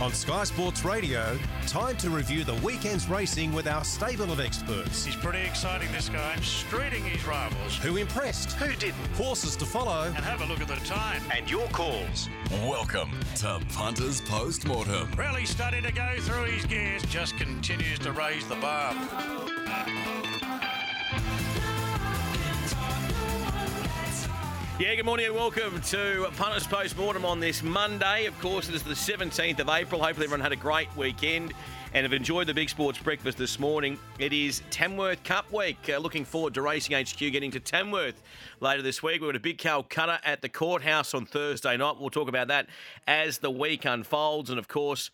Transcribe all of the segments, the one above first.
On Sky Sports Radio, time to review the weekend's racing with our stable of experts. He's pretty exciting, this guy. Streeting his rivals. Who impressed? Who didn't? Horses to follow. And have a look at the time. And your calls. Welcome to Punters Postmortem. Really starting to go through his gears. Just continues to raise the bar. Yeah, good morning and welcome to Punters Postmortem on this Monday. Of course, it is the 17th of April. Hopefully, everyone had a great weekend and have enjoyed the Big Sports Breakfast this morning. It is Tamworth Cup week. Uh, looking forward to Racing HQ getting to Tamworth later this week. We've got a big Calcutta at the courthouse on Thursday night. We'll talk about that as the week unfolds. And of course,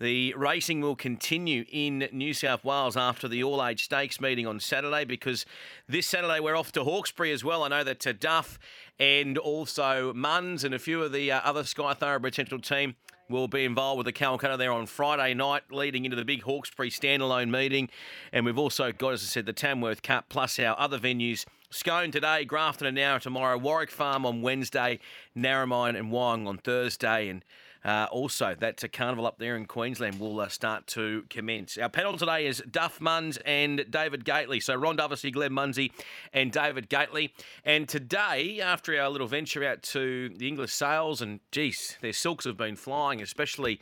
the racing will continue in New South Wales after the All Age Stakes meeting on Saturday because this Saturday we're off to Hawkesbury as well. I know that to Duff and also Munns and a few of the uh, other Sky Thoroughbred Central team will be involved with the Calcutta there on Friday night, leading into the big Hawkesbury standalone meeting. And we've also got, as I said, the Tamworth Cup plus our other venues. Scone today, Grafton and Nowra tomorrow, Warwick Farm on Wednesday, Narromine and Wyong on Thursday. And uh, also, that uh, carnival up there in Queensland will uh, start to commence. Our panel today is Duff Munns and David Gately. So, Ron Dufficy, Glenn Munsie, and David Gately. And today, after our little venture out to the Inglis sales, and geez, their silks have been flying, especially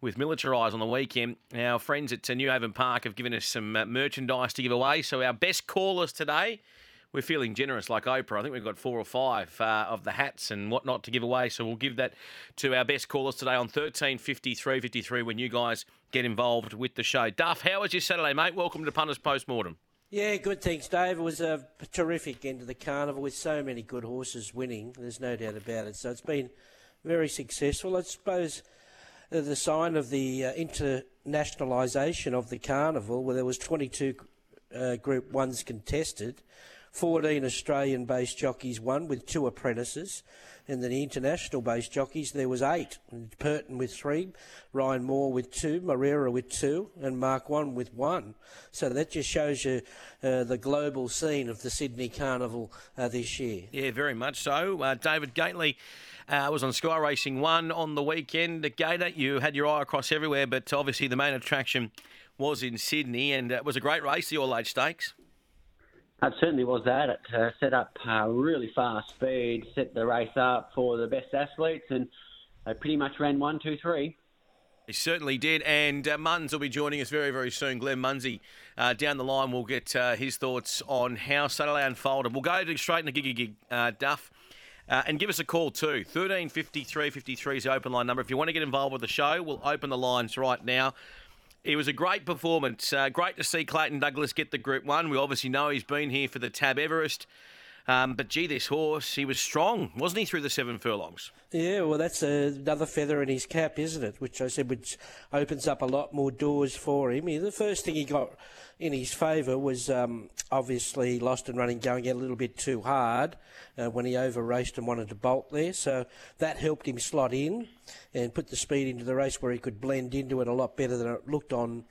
with Militarize on the weekend. Our friends at New Haven Park have given us some uh, merchandise to give away. So, our best callers today we're feeling generous like Oprah. I think we've got four or five uh, of the hats and whatnot to give away. So we'll give that to our best callers today on 13 53 53 when you guys get involved with the show. Duff, how was your Saturday, mate? Welcome to Punters Postmortem. Yeah, good. Thanks, Dave. It was a terrific end of the carnival with so many good horses winning. There's no doubt about it. So it's been very successful. I suppose uh, the sign of the uh, internationalisation of the carnival, where there was 22 uh, Group Ones contested, 14 Australian based jockeys won with two apprentices. And then the international based jockeys, there was eight. Purton with three, Ryan Moore with two, Moreira with two, and Marquand with one. So that just shows you uh, the global scene of the Sydney Carnival uh, this year. Yeah, very much so. Uh, David Gately. Uh, was on Sky Racing 1 on the weekend. Gator, you had your eye across everywhere, but obviously the main attraction was in Sydney, and it was a great race, the All Age Stakes. It certainly was that. It uh, set up uh, really fast speed, set the race up for the best athletes, and they pretty much ran one, two, three. He certainly did. And uh, Munns will be joining us very, very soon. Glenn Munsie uh, down the line. We'll get uh, his thoughts on how Saturday unfolded. We'll go to straight into Giga Kick, uh, Duff. Uh, and give us a call too. 13 53 53 is the open line number. If you want to get involved with the show, we'll open the lines right now. It was a great performance. Uh, great to see Clayton Douglas get the Group 1. We obviously know he's been here for the Tab Everest. Um, but gee, this horse, he was strong, wasn't he, through the seven furlongs? Yeah, well, that's another feather in his cap, isn't it? Which I said which opens up a lot more doors for him. the first thing he got in his favour was um, obviously lost and running, going a little bit too hard uh, when he over raced and wanted to bolt there. So that helped him slot in and put the speed into the race where he could blend into it a lot better than it looked on.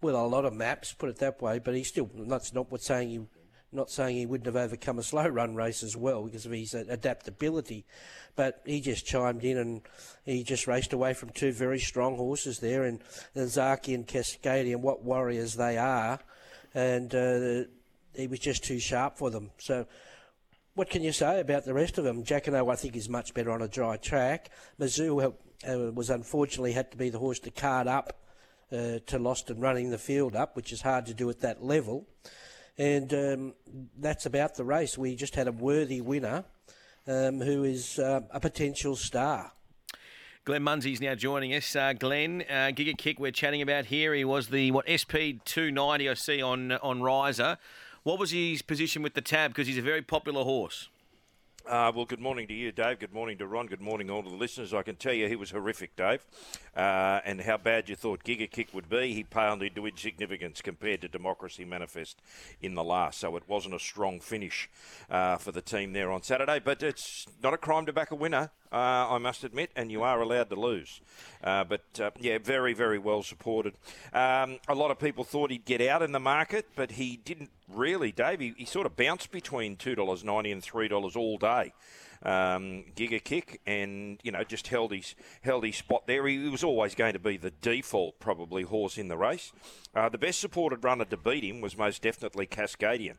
Well, a lot of maps, put it that way, but he still, that's not what saying he not saying he wouldn't have overcome a slow run race as well because of his adaptability, but he just chimed in and he just raced away from two very strong horses there, and, Zaaki and Cascadian, and what warriors they are, and uh, he was just too sharp for them. So. What can you say about the rest of them? Jacquinot, I think, is much better on a dry track. Marzu uh, was unfortunately had to be the horse to card up uh, to Lost and running the field up, which is hard to do at that level. And um, that's about the race. We just had a worthy winner um, who is uh, a potential star. Glenn Munsie's now joining us. Uh, Glenn, uh, Giga Kick, we're chatting about here. He was the what SP 290 I see on on Riser. What was his position with the tab? Because he's a very popular horse. Uh, well, good morning to you, Dave. Good morning to Ron. Good morning, all of the listeners. I can tell you he was horrific, Dave, uh, and how bad you thought Giga Kick would be. He paled into insignificance compared to Democracy Manifest in the last, so it wasn't a strong finish uh, for the team there on Saturday. But it's not a crime to back a winner uh, I must admit, and you are allowed to lose. Uh, but uh, yeah, very, very well supported. Um, a lot of people thought he'd get out in the market, but he didn't really, Dave. He, he sort of bounced between $2.90 and $3 all day. um, Giga Kick, and you know just held his held his spot there. He, was always going to be the default probably horse in the race. Uh, the best supported runner to beat him was most definitely Cascadian.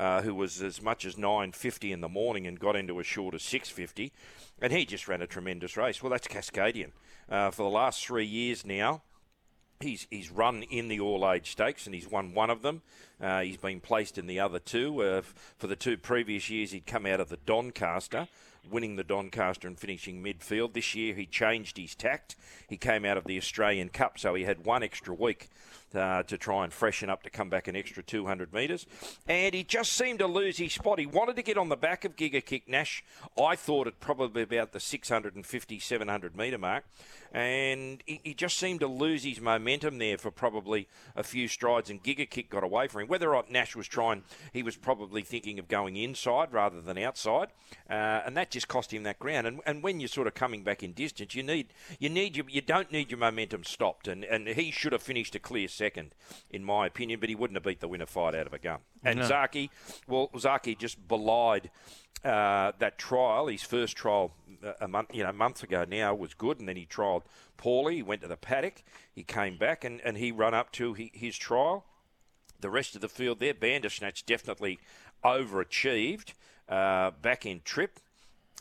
Uh, who was as much as 950 in the morning and got into as short as 650, and he just ran a tremendous race. Well, that's Cascadian. Uh, for the last three years now, He's, he's run in the all age stakes and he's won one of them. Uh, he's been placed in the other two. Uh, for the two previous years, he'd come out of the Doncaster, winning the Doncaster and finishing midfield. This year, he changed his tact. He came out of the Australian Cup, so he had one extra week uh, to try and freshen up to come back an extra 200 metres. And he just seemed to lose his spot. He wanted to get on the back of Giga Kick Nash. I thought it probably about the 650, 700 metre mark. And he, he, just seemed to lose his momentum there for probably a few strides, and Giga Kick got away from him. Whether or not Nash was trying, he was probably thinking of going inside rather than outside, uh, and that just cost him that ground. And, and when you're sort of coming back in distance, you need you need your, you don't need your momentum stopped, and, and he should have finished a clear second, in my opinion, but he wouldn't have beat the winner fight out of a gun. And no. Zaaki, well, Zaaki just belied uh, that trial. His first trial uh, a month, you know, months ago now was good, and then he trialled poorly. He went to the paddock. He came back, and, and he run up to his trial. The rest of the field there, Bandersnatch definitely overachieved. Uh, back in trip,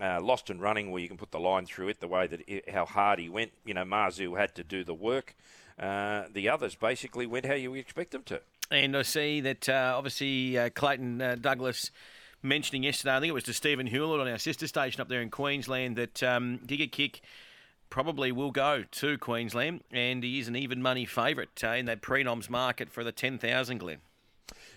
uh, lost and running where you can put the line through it the way that it, how hard he went. You know, Marzu had to do the work. Uh, the others basically went how you expect them to. And I see that uh, obviously uh, Clayton uh, Douglas mentioning yesterday, I think it was to Stephen Hewlett on our sister station up there in Queensland, that um, Giga Kick probably will go to Queensland, and he is an even money favourite uh, in that pre-noms market for the 10,000, Glenn.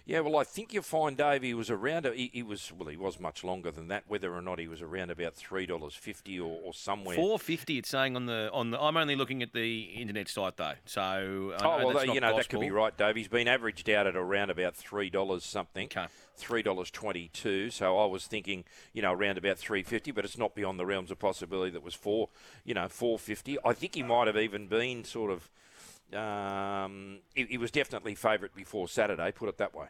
Yeah, well, I think you'll find Dave. He was around. He, he, was well. He was much longer than that. Whether or not he was around about three dollars fifty or, or somewhere four fifty. It's saying on the on the. I'm only looking at the internet site though. So oh well, you know that could be right, Dave. He's been averaged out at around about three dollars something. Okay. Three dollars twenty-two. So I was thinking, you know, around about three fifty, but it's not beyond the realms of possibility that was four, you know, four fifty. I think he might have even been sort of. Um, he, he was definitely favourite before Saturday. Put it that way.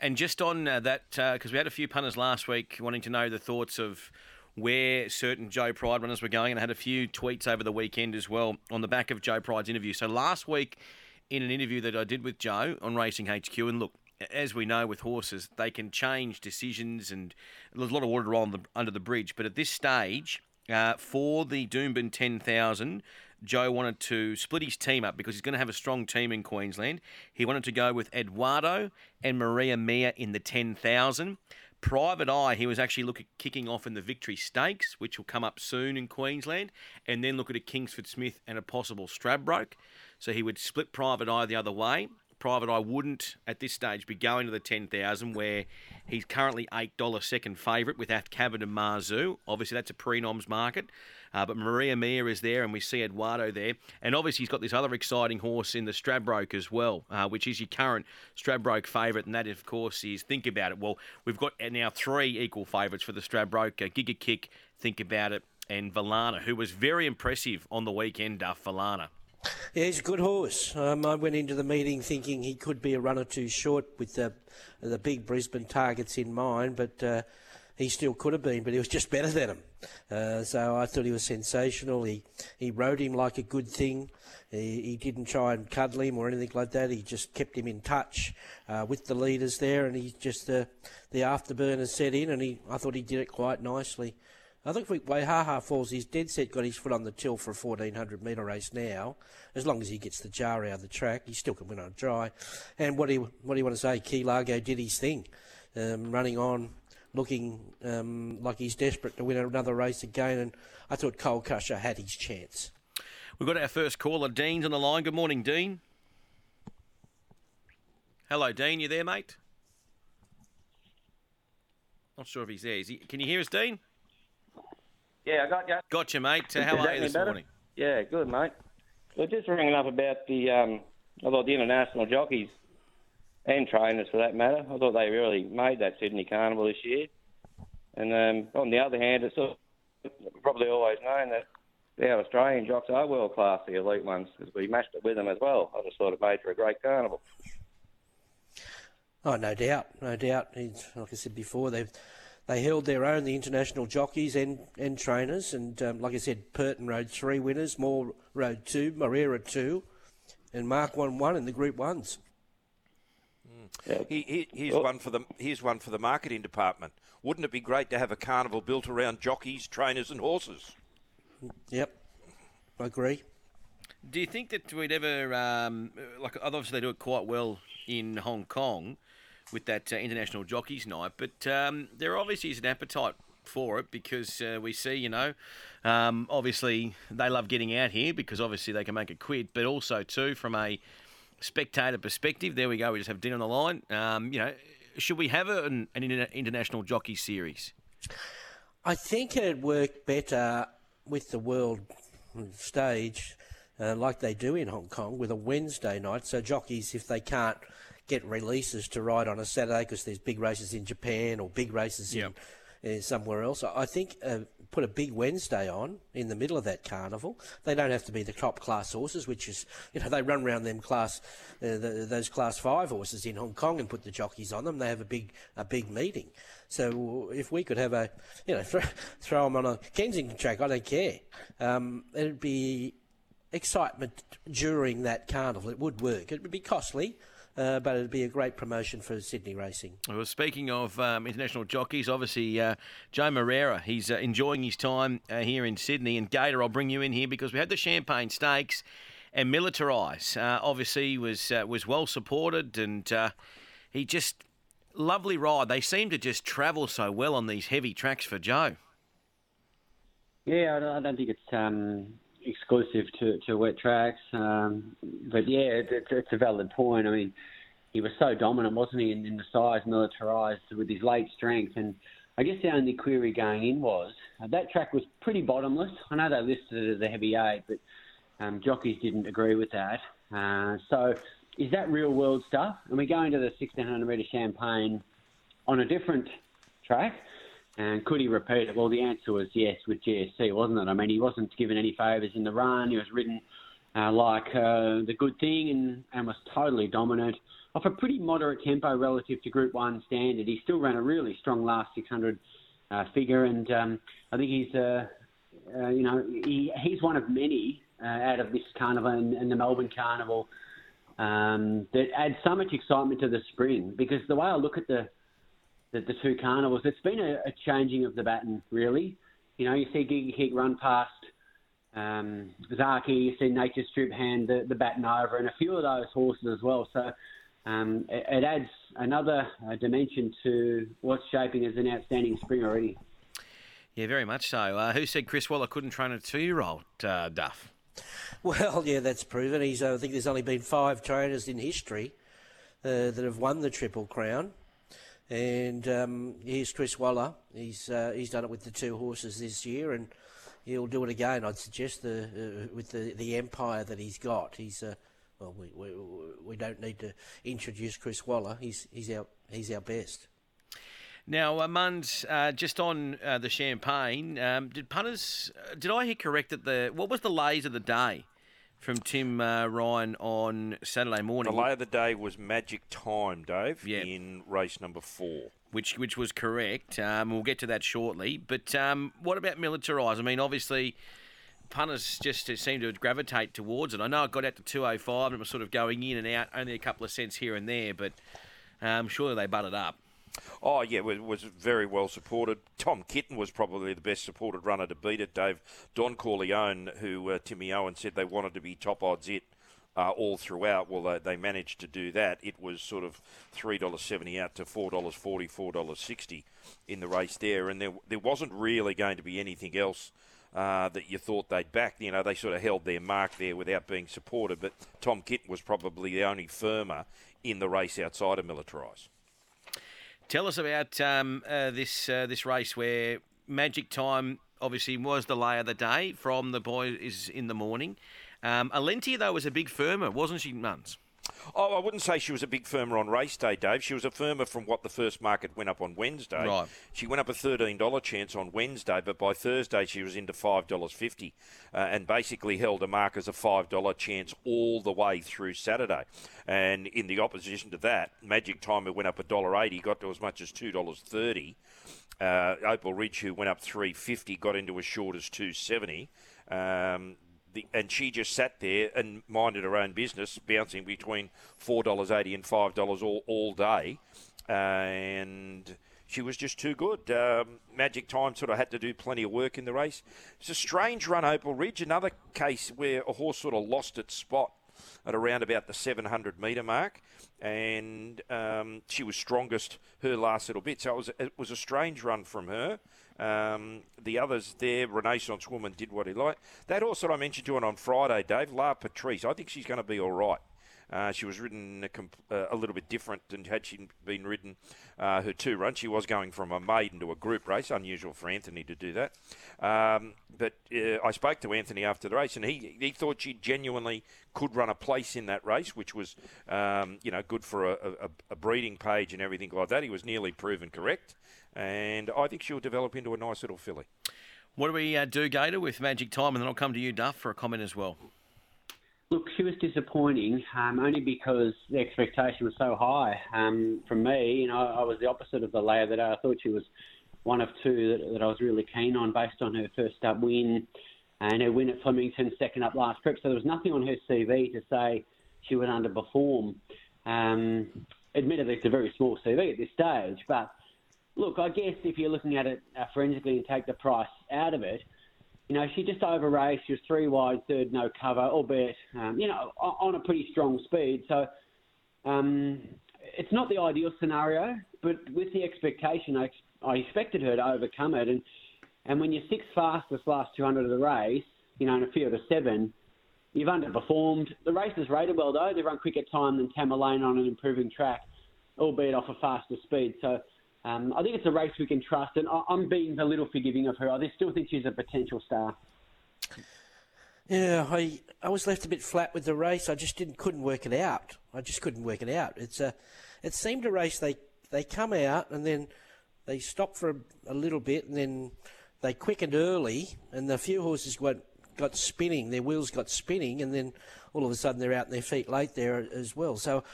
And just on uh, that, because uh, we had a few punters last week wanting to know the thoughts of where certain Joe Pride runners were going, and I had a few tweets over the weekend as well on the back of Joe Pride's interview. So last week, in an interview that I did with Joe on Racing HQ, and look, as we know with horses, they can change decisions, and there's a lot of water on the, under the bridge. But at this stage, uh, for the Doomben 10,000, Joe wanted to split his team up because he's going to have a strong team in Queensland. He wanted to go with Eduardo and Maria Mia in the 10,000. Private Eye, he was actually looking kicking off in the Victory Stakes, which will come up soon in Queensland, and then look at a Kingsford Smith and a possible Stradbroke. So he would split Private Eye the other way. Private Eye wouldn't at this stage be going to the 10,000 where he's currently $8 second favourite with Athcabin and Marzu. Obviously, that's a pre-noms market. Uh, but Maria Mia is there, and we see Eduardo there. And obviously, he's got this other exciting horse in the Stradbroke as well, uh, which is your current Stradbroke favourite. And that, of course, is Think About It. Well, we've got now three equal favourites for the Stradbroke uh, Giga Kick, Think About It, and Valana, who was very impressive on the weekend, Duff Valana. Yeah, he's a good horse. Um, I went into the meeting thinking he could be a run or two short with the the big Brisbane targets in mind, but uh, he still could have been, but he was just better than him. Uh, so I thought he was sensational. He he rode him like a good thing. He, he didn't try and cuddle him or anything like that. He just kept him in touch uh, with the leaders there, and he just uh, the afterburners set in, and he I thought he did it quite nicely. I think if Waihaha falls, he's dead set got his foot on the till for a 1400 metre race now. As long as he gets the jar out of the track, he still can win on dry. And what do you, what do you want to say? Key Largo did his thing, um, running on, looking um, like he's desperate to win another race again. And I thought Cole Crusher had his chance. We've got our first caller, Dean's on the line. Good morning, Dean. Hello, Dean. You there, mate? Not sure if he's there. He, can you hear us, Dean? Yeah, I got you. Got you, mate. how are you this better? morning? Yeah, good, mate. We're just ringing up about the um, about the international jockeys and trainers, for that matter. I thought they really made that Sydney Carnival this year. And um, on the other hand, it's probably always known that our Australian jocks are world class, the elite ones, because we matched it with them as well. I just thought it made for a great carnival. Oh, no doubt, no doubt. Like I said before, they've they held their own, the international jockeys and, and trainers. And um, like I said, Purton rode three winners, Moore rode two, Moreira two, and Marquand one in the Group Ones. He, he, here's one for the here's one for the marketing department. Wouldn't it be great to have a carnival built around jockeys, trainers, and horses? Yep, I agree. Do you think that we'd ever, um, like, obviously they do it quite well in Hong Kong with that uh, international jockeys night, but um, there obviously is an appetite for it because uh, we see, you know, um, obviously they love getting out here because obviously they can make a quid, but also too from a spectator perspective. There we go. We just have dinner on the line. Um, you know, should we have an, an international jockey series? I think it'd work better with the world stage, uh, like they do in Hong Kong, with a Wednesday night. So jockeys, if they can't get releases to ride on a Saturday because there's big races in Japan or big races yep. in uh, somewhere else, I think uh, put a big Wednesday on in the middle of that carnival. They don't have to be the top class horses, which is, you know, they run around them class, uh, the, those class five horses in Hong Kong and put the jockeys on them. They have a big, a big meeting. So if we could have a, you know, throw, throw them on a Kensington track, I don't care. Um, it'd be excitement during that carnival. It would work. It would be costly. Uh, but it'd be a great promotion for Sydney racing. Well, speaking of um, international jockeys, obviously uh, Joe Moreira, he's uh, enjoying his time uh, here in Sydney. And Gator, I'll bring you in here because we had the Champagne Stakes and Militarize. Uh, obviously, was uh, was well supported, and he just lovely ride. They seem to just travel so well on these heavy tracks for Joe. Yeah, I don't think it's um, exclusive to, to wet tracks. Um, but yeah, it's, it's a valid point. I mean, he was so dominant, wasn't he, in, in the size militarised with his late strength. And I guess the only query going in was uh, that track was pretty bottomless. I know they listed it as a heavy eight, but um, jockeys didn't agree with that. Uh, so is that real world stuff? And we go into the 1600 metre Champagne on a different track. And could he repeat it? Well, the answer was yes with GSC, wasn't it? I mean, he wasn't given any favours in the run. He was ridden uh, like uh, the good thing and, and was totally dominant. Off a pretty moderate tempo relative to Group 1 standard, he still ran a really strong last 600 uh, figure. And um, I think he's, uh, uh, you know, he, he's one of many uh, out of this carnival and, and the Melbourne Carnival um, that adds so much excitement to the spring. Because the way I look at the the, the two carnivals. It's been a, a, changing of the baton, really. You know, you see Giga Kick run past um, Zaaki, you see Nature Strip hand the, the baton over, and a few of those horses as well. So um, it, it, adds another uh, dimension to what's shaping as an outstanding spring already. Yeah, very much so. Uh, who said Chris Waller couldn't train a two-year-old, uh, Duff? Well, yeah, that's proven. He's, I think there's only been five trainers in history uh, that have won the Triple Crown. And um, here's Chris Waller. He's uh, he's done it with the two horses this year, and he'll do it again. I'd suggest the uh, with the, the empire that he's got. He's uh, well, we, we we don't need to introduce Chris Waller. He's he's our he's our best. Now, uh, Munds, uh, just on uh, the champagne, um, did punters? Uh, did I hear correct that the what was the lays of the day? From Tim uh, Ryan on Saturday morning. The lay of the day was Magic Time, Dave, yep. in race number four. Which, which was correct. Um, we'll get to that shortly. But um, what about Militarize? I mean, obviously, punters just seem to gravitate towards it. I know it got out to 205 and it was sort of going in and out, only a couple of cents here and there, but um, surely they butted up. Oh, yeah, it was very well supported. Tom Kitten was probably the best supported runner to beat it, Dave. Don Corleone, who uh, Timmy Owen said they wanted to be top odds it uh, all throughout. Well, they, they, managed to do that. It was sort of $3.70 out to $4.40, $4.60 in the race there. And there, there wasn't really going to be anything else uh, that you thought they'd back. You know, they sort of held their mark there without being supported. But Tom Kitten was probably the only firmer in the race outside of Militarize. Tell us about um, uh, this uh, this race where Magic Time obviously was the lay of the day from the boys in the morning. Um, Alentia though was a big firmer, wasn't she, Muns? Oh, I wouldn't say she was a big firmer on race day, Dave. She was a firmer from what the first market went up on Wednesday. Right. She went up a $13 chance on Wednesday, but by Thursday she was into $5.50 uh, and basically held a mark as a $5 chance all the way through Saturday. And in the opposition to that, Magic Time went up $1.80, got to as much as $2.30. Uh, Opal Ridge, who went up 350, got into as short as 270. Um, the, and she just sat there and minded her own business, bouncing between four dollars eighty and five dollars all all day, uh, and she was just too good. Um, Magic Time sort of had to do plenty of work in the race. It's a strange run, Opal Ridge. Another case where a horse sort of lost its spot at around about the 700 metre mark, and um, she was strongest her last little bit. So it was, it was a strange run from her. Um, the others there, Renaissance Woman did what he liked. That horse that I mentioned to you on Friday, Dave, La Patrice, I think she's going to be all right. Uh, she was ridden a, comp- uh, a, little bit different than had she been ridden uh, her two runs. She was going from a maiden to a group race, unusual for Anthony to do that. Um, but uh, I spoke to Anthony after the race, and he, he thought she genuinely could run a place in that race, which was um, you know good for a, a, a breeding page and everything like that. He was nearly proven correct and I think she'll develop into a nice little filly. What do we uh, do, Gator, with Magic Time? And then I'll come to you, Duff, for a comment as well. Look, she was disappointing, um, only because the expectation was so high. Um, from me, you know, I was the opposite of the layer that I thought she was one of two that, that I was really keen on based on her first up win and her win at Flemington, second up last prep. So there was nothing on her CV to say she would underperform. Um, admittedly, it's a very small CV at this stage, but look, I guess if you're looking at it uh, forensically and take the price out of it, you know, she just over raced. She was three wide, third, no cover, albeit, um, you know, on a pretty strong speed. So um, it's not the ideal scenario, but with the expectation, I, I expected her to overcome it. And, and when you're sixth fastest last 200 of the race, you know, in a field of seven, you've underperformed. The race is rated well, though. They run quicker time than Tamerlane on an improving track, albeit off a faster speed. So um, I think it's a race we can trust, and I, am being a little forgiving of her. I still think she's a potential star. Yeah, I I was left a bit flat with the race. I just didn't couldn't work it out. I just couldn't work it out. It's a, it seemed a race they they come out and then they stop for a, a little bit and then they quickened early and the few horses got got spinning. Their wheels got spinning and then all of a sudden they're out on their feet late there as well. So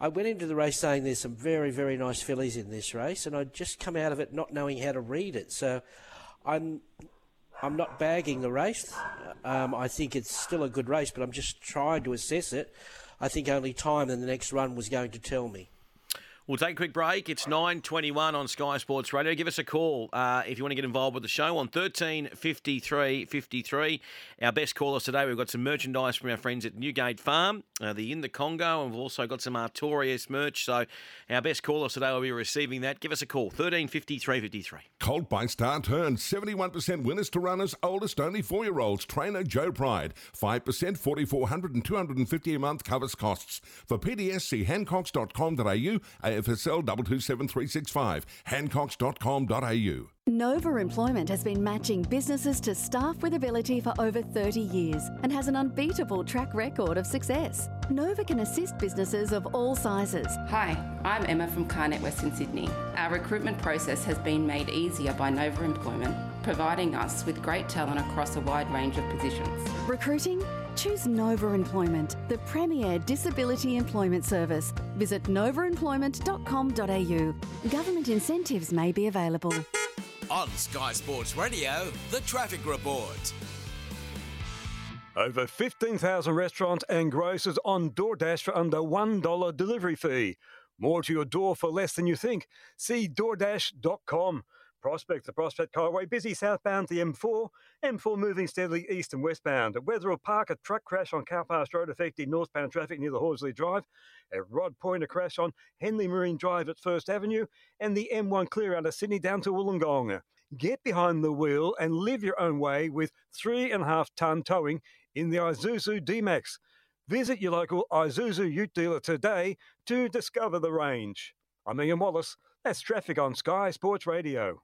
I went into the race saying there's some very, very nice fillies in this race, and I'd just come out of it not knowing how to read it. So I'm I'm not bagging the race. Um, I think it's still a good race, but I'm just trying to assess it. I think only time in the next run was going to tell me. We'll take a quick break. It's 9.21 on Sky Sports Radio. Give us a call uh, if you want to get involved with the show on 13 53 53. Our best callers today, we've got some merchandise from our friends at Newgate Farm, uh, the In the Congo, and we've also got some Artorias merch. So our best callers today will be receiving that. Give us a call, 13 53 53. Colt by Star Turns, 71% winners to runners, oldest only four-year-olds. Trainer Joe Pride, 5%, 4400 and 250 a month covers costs. For PDS, see hancocks.com.au, AFSL 227365, hancocks.com.au. Nova Employment has been matching businesses to staff with ability for over 30 years and has an unbeatable track record of success. Nova can assist businesses of all sizes. Hi, I'm Emma from Carnet Western Sydney. Our recruitment process has been made easier by Nova Employment, providing us with great talent across a wide range of positions. Recruiting? Choose Nova Employment, the premier disability employment service. Visit novaemployment.com.au. Government incentives may be available. On Sky Sports Radio, the traffic report. Over 15,000 restaurants and grocers on DoorDash for under $1 delivery fee. More to your door for less than you think. See DoorDash.com. Prospect to Prospect Highway busy southbound the M4, M4 moving steadily east and westbound. At Wetherill Park, a truck crash on Cowpasture Road affecting northbound traffic near the Horsley Drive. At Rodd Point, a crash on Henley Marine Drive at First Avenue, and the M1 clear out of Sydney down to Wollongong. Get behind the wheel and live your own way with three and a half ton towing in the Isuzu D-Max. Visit your local Isuzu Ute dealer today to discover the range. I'm Ian Wallace. That's traffic on Sky Sports Radio.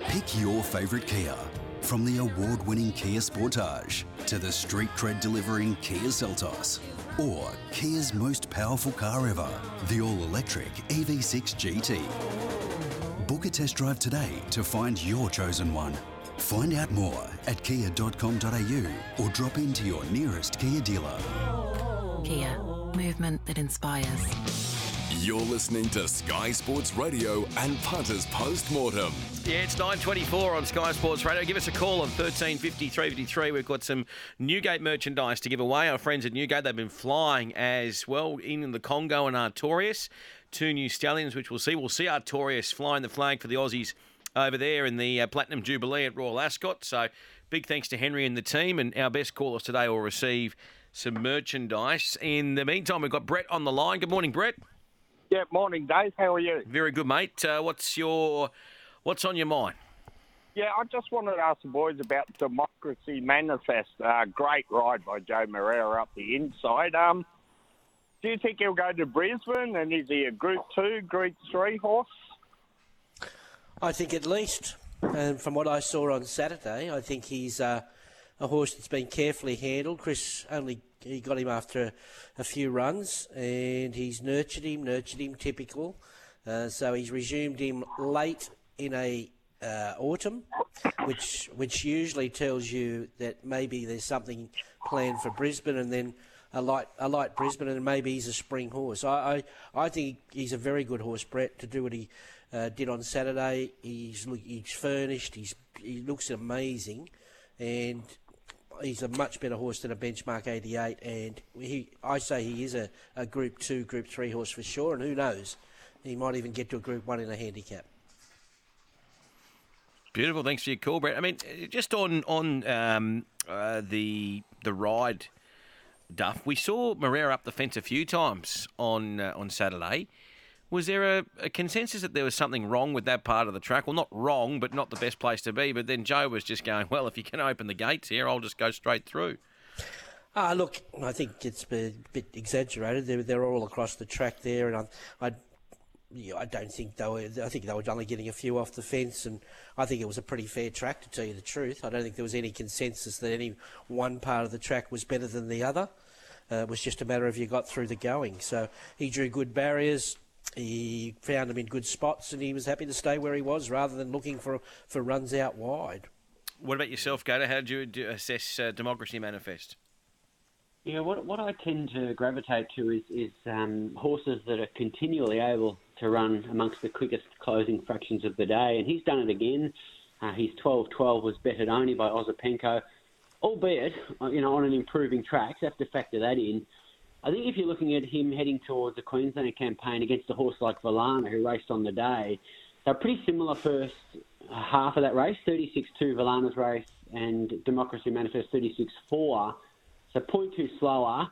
Pick your favourite Kia. From the award winning Kia Sportage to the street cred delivering Kia Seltos or Kia's most powerful car ever, the all electric EV6 GT. Book a test drive today to find your chosen one. Find out more at kia.com.au or drop into your nearest Kia dealer. Kia, movement that inspires. You're listening to Sky Sports Radio and Punters Post Mortem. Yeah, it's 9.24 on Sky Sports Radio. Give us a call on 1350 353. We've got some Newgate merchandise to give away. Our friends at Newgate, they've been flying as well in the Congo and Artorias. Two new stallions, which we'll see. We'll see Artorias flying the flag for the Aussies over there in the uh, Platinum Jubilee at Royal Ascot. So big thanks to Henry and the team. And our best callers today will receive some merchandise. In the meantime, we've got Brett on the line. Good morning, Brett. Yeah, morning, Dave. How are you? Very good, mate. Uh, what's your what's on your mind? Yeah, I just wanted to ask the boys about Democracy Manifest. Uh, great ride by Joe Moreira up the inside. Um, do you think he'll go to Brisbane? And is he a Group Two, Group Three horse? I think at least, and from what I saw on Saturday, I think he's uh, a horse that's been carefully handled. Chris only he got him after a, a few runs, and he's nurtured him, nurtured him, typical. Uh, so he's resumed him late in a uh, autumn, which which usually tells you that maybe there's something planned for Brisbane, and then a light a light Brisbane, and maybe he's a spring horse. I I, I think he's a very good horse, Brett, to do what he uh, did on Saturday. He's he's furnished. He's he looks amazing, and he's a much better horse than a benchmark 88. And he I say he is a, a Group Two, Group Three horse for sure. And who knows, he might even get to a Group One in a handicap. Beautiful. Thanks for your call, Brett. I mean, just on on um, uh, the the ride, Duff. We saw Moreira up the fence a few times on uh, on Saturday. Was there a, a, consensus that there was something wrong with that part of the track? Well, not wrong, but not the best place to be. But then Joe was just going, well, if you can open the gates here, I'll just go straight through. Ah, look, I think it's a bit exaggerated. They're, they're all across the track there, and I, I, yeah, I don't think they were. I think they were only getting a few off the fence, and I think it was a pretty fair track to tell you the truth. I don't think there was any consensus that any one part of the track was better than the other. Uh, it was just a matter of you got through the going. So he drew good barriers he found him in good spots and he was happy to stay where he was rather than looking for for runs out wide. What about yourself, Gator? How did you assess uh, Democracy Manifest? Yeah, what what I tend to gravitate to is is um, horses that are continually able to run amongst the quickest closing fractions of the day, and he's done it again. Uh, his 12-12 was bettered only by Ozapenko, albeit uh, you know on an improving track. So have to factor that in. I think if you're looking at him heading towards a Queensland campaign against a horse like Valana, who raced on the day, they're pretty similar first half of that race 36 2 Valana's race and Democracy Manifest 36 4. So 0.2 slower,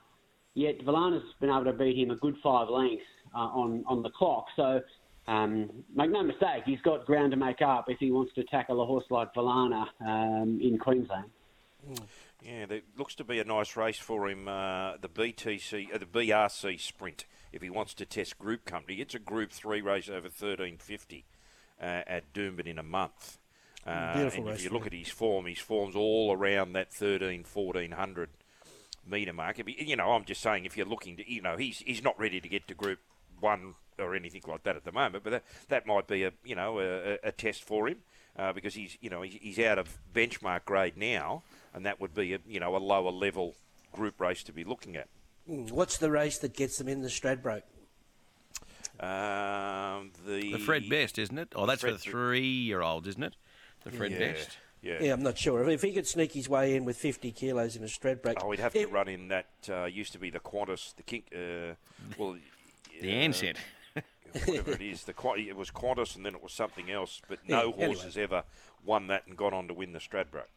yet Valana's been able to beat him a good five lengths uh, on, on the clock. So um, make no mistake, he's got ground to make up if he wants to tackle a horse like Valana um, in Queensland. Mm. Yeah, there looks to be a nice race for him. Uh, the BTC, uh, the BRC Sprint. If he wants to test Group Company, it's a Group Three race over thirteen fifty uh, at Doomben in a month. Uh, Beautiful and race. if you look at his form, his form's all around that 13, 1400 metre mark. He, you know, I'm just saying, if you're looking to, you know, he's he's not ready to get to Group One or anything like that at the moment, but that that might be a you know a, a test for him uh, because he's you know he's, he's out of benchmark grade now and that would be a you know a lower level group race to be looking at. Mm, What's the race that gets them in the Stradbroke? Um, the The Fred Best, isn't it? Oh, that's for the three-year-old, isn't it? The Fred Yeah, Best. Yeah. Yeah, I'm not sure. If he could sneak his way in with 50 kilos in a Stradbroke, Oh, we'd have to run in that. Uh, used to be the Qantas, the King. Uh, well, The uh, Ansett. whatever it is, the it was Qantas, and then it was something else. But Yeah, no anyway. horse has ever won that and gone on to win the Stradbroke.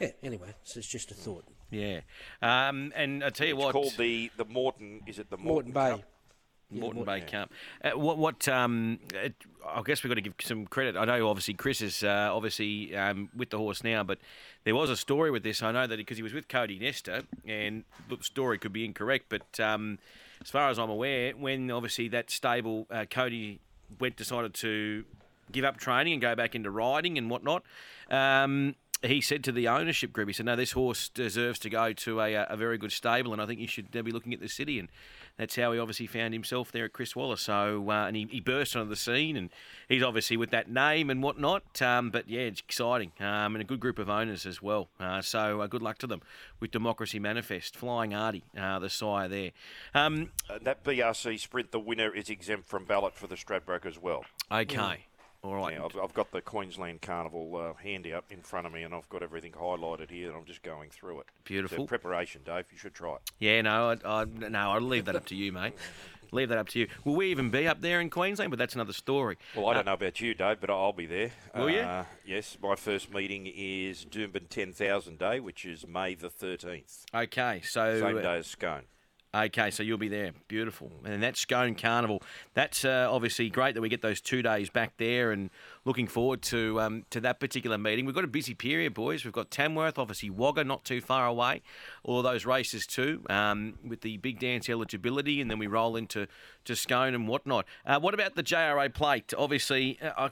Yeah, anyway, so it's just a thought. Yeah. Um, and I tell you It's what. called the the Moreton. Is it the Moreton Moreton, Bay. Cup? Moreton Bay Camp. Uh, what? What? Um, it, I guess we've got to give some credit. I know, obviously, Chris is uh, obviously um, with the horse now, but there was a story with this. I know that because he was with Cody Nestor, and the story could be incorrect, but um, as far as I'm aware, when obviously that stable, uh, Cody went decided to give up training and go back into riding and whatnot. Um, he said to the ownership group, he said, "No, this horse deserves to go to a, a very good stable, and I think you should be looking at the city." And that's how he obviously found himself there at Chris Waller. So, uh, and he, he burst onto the scene, and he's obviously with that name and whatnot. Um, but yeah, it's exciting, um, and a good group of owners as well. Uh, so, uh, good luck to them with Democracy Manifest, Flying Artie, uh, the sire there. Um, Uh, that BRC Sprint, the winner is exempt from ballot for the Stradbroke as well. Okay. All right. Yeah, I've, I've got the Queensland Carnival uh, handout in front of me, and I've got everything highlighted here, and I'm just going through it. Beautiful. So preparation, Dave. You should try it. Yeah, no, I, I, no, I'll leave that up to you, mate. Leave that up to you. Will we even be up there in Queensland? But that's another story. Well, I don't Uh, know about you, Dave, but I'll be there. Will you? Uh, yes, my first meeting is Doomben 10,000 Day, which is May the 13th. Okay, so Same day as Scone. Okay, so you'll be there. Beautiful. And that Scone Carnival, that's uh, obviously great that we get those two days back there and looking forward to um, to that particular meeting. We've got a busy period, boys. We've got Tamworth, obviously Wagga, not too far away. All those races too, um, with the big dance eligibility, and then we roll into to Scone and whatnot. Uh, what about the JRA plate? Obviously, uh, uh,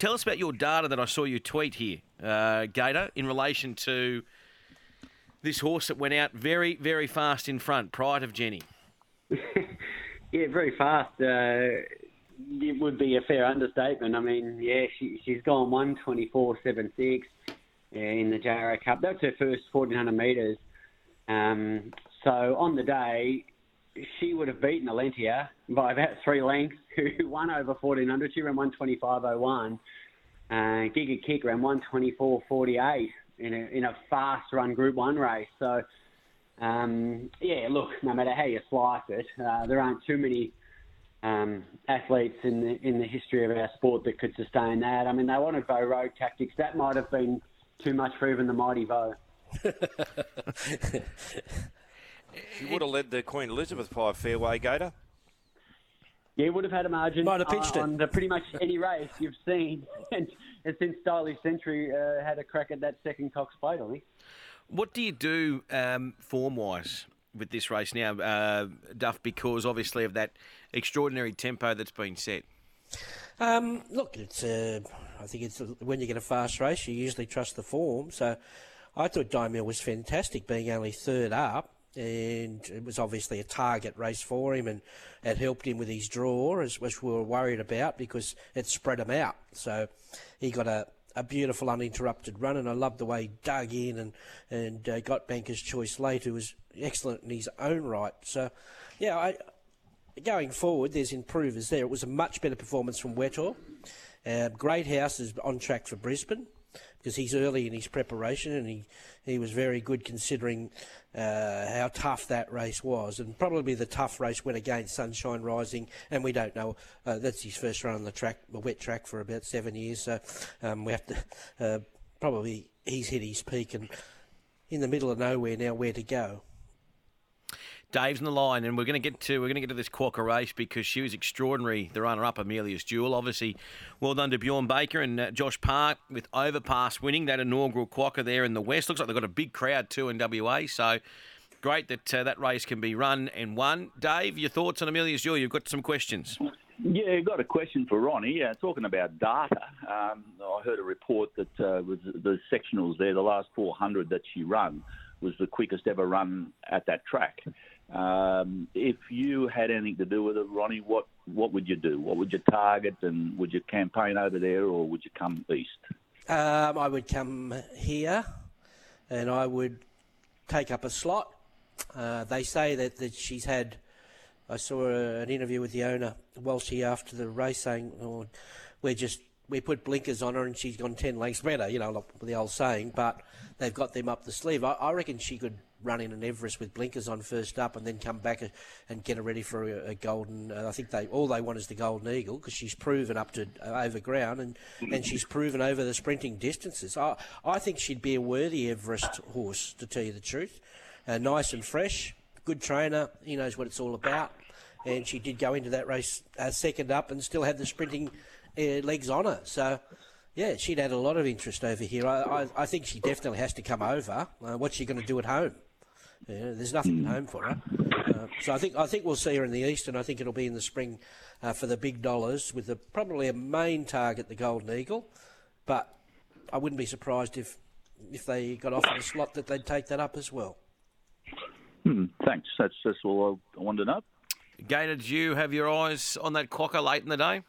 tell us about your data that I saw you tweet here, uh, Gator, in relation to this horse that went out very, very fast in front, Pride of Jenny. yeah, very fast. Uh, it would be a fair understatement. I mean, yeah, she, she's gone 124.76 in the JRA Cup. That's her first 1400 metres. Um, so on the day, she would have beaten Alentia by about three lengths, who won over 1400. She ran 125.01. Uh, Giga Kick ran 124.48 in a in a fast run Group One race. So. Um, yeah, look, no matter how you slice it, uh, there aren't too many um, athletes in the in the history of our sport that could sustain that. I mean, they wanted Vo Rogue tactics. That might have been too much for even the mighty Bo. She would have led the Queen Elizabeth by fairway, Gator. Yeah, would have had a margin Might have pitched uh, it. on pretty much any race you've seen, and, and since Stylish Century uh, had a crack at that second Cox Plate, I think. What do you do um, form wise with this race now, uh, Duff? Because obviously of that extraordinary tempo that's been set. Um, look, it's. Uh, I think it's when you get a fast race, you usually trust the form. So, I thought Diamond was fantastic, being only third up, and it was obviously a target race for him, and it helped him with his draw, as which we were worried about because it spread him out. So, he got a. A beautiful uninterrupted run, and I loved the way he dug in and and uh, got Banker's Choice late, who was excellent in his own right. So, yeah, I, going forward, there's improvers there. It was a much better performance from Wetor. Uh, Great House is on track for Brisbane because he's early in his preparation and he, he was very good considering uh, how tough that race was. And probably the tough race went against Sunshine Rising, and we don't know. Uh, that's his first run on the track, the wet track, for about seven years. So um, we have to uh, probably he's hit his peak and in the middle of nowhere now. Where to go? Dave's in the line, and we're going to get to we're going to get to this Quokka race because she was extraordinary. The runner-up, Amelia's Jewel, obviously, well done to Bjorn Baker and uh, Josh Parr with Overpass winning that inaugural Quokka there in the West. Looks like they've got a big crowd too in WA, so great that uh, that race can be run and won. Dave, your thoughts on Amelia's Jewel? You've got some questions. Yeah, I've got a question for Ronnie. Uh, talking about data, um, I heard a report that uh, was the sectionals there, the last 400 that she run, was the quickest ever run at that track. Um, if you had anything to do with it, Ronnie, what what would you do? What would you target, and would you campaign over there, or would you come east? Um, I would come here, and I would take up a slot. Uh, they say that, that she's had. I saw a, an interview with the owner Walshy after the race saying, oh, "We're just we put blinkers on her and she's gone ten lengths better." You know, the old saying. But they've got them up the sleeve. I, I reckon she could run in an Everest with blinkers on first up, and then come back and get her ready for a, a golden. Uh, I think they all they want is the golden eagle because she's proven up to uh, over ground and and she's proven over the sprinting distances. I I think she'd be a worthy Everest horse to tell you the truth. Uh, nice and fresh, good trainer. He knows what it's all about, and she did go into that race uh, second up and still had the sprinting uh, legs on her. So. Yeah, she'd had a lot of interest over here. I, I, I think she definitely has to come over. Uh, what's she going to do at home? Yeah, there's nothing at home for her. Uh, so I think I think we'll see her in the east, and I think it'll be in the spring uh, for the big dollars, with the, probably a main target, the Golden Eagle. But I wouldn't be surprised if if they got offered a slot, that they'd take that up as well. Hmm, thanks. That's that's all I wanted to know. Gator, did you have your eyes on that quokka late in the day?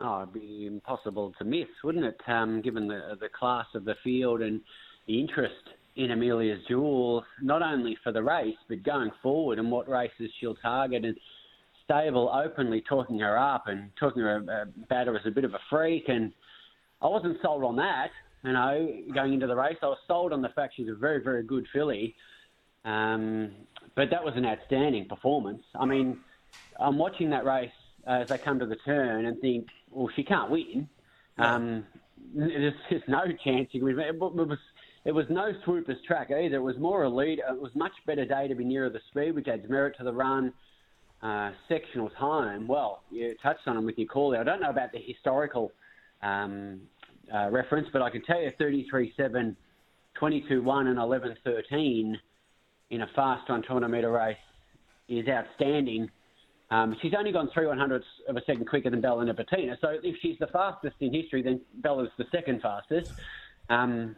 Oh, it'd be impossible to miss, wouldn't it? Um, given the the class of the field and the interest in Amelia's Jewel, not only for the race but going forward and what races she'll target. And Stable openly talking her up and talking her about her as a bit of a freak. And I wasn't sold on that. You know, going into the race, I was sold on the fact she's a very, very good filly. Um, but that was an outstanding performance. I mean, I'm watching that race as they come to the turn and think, well, she can't win. Um, there's just no chance she can win. It was, it was no swoopers track either. It was more a lead. It was much better day to be nearer the speed, which adds merit to the run. Uh, sectional time, well, you touched on them with your call there. I don't know about the historical um, uh, reference, but I can tell you 33 7, 22 1, and 11 13 in a fast 120 metre race is outstanding. Um, she's only gone three one hundredths of a second quicker than Bella Nipotina. So if she's the fastest in history, then Bella's the second fastest. Um,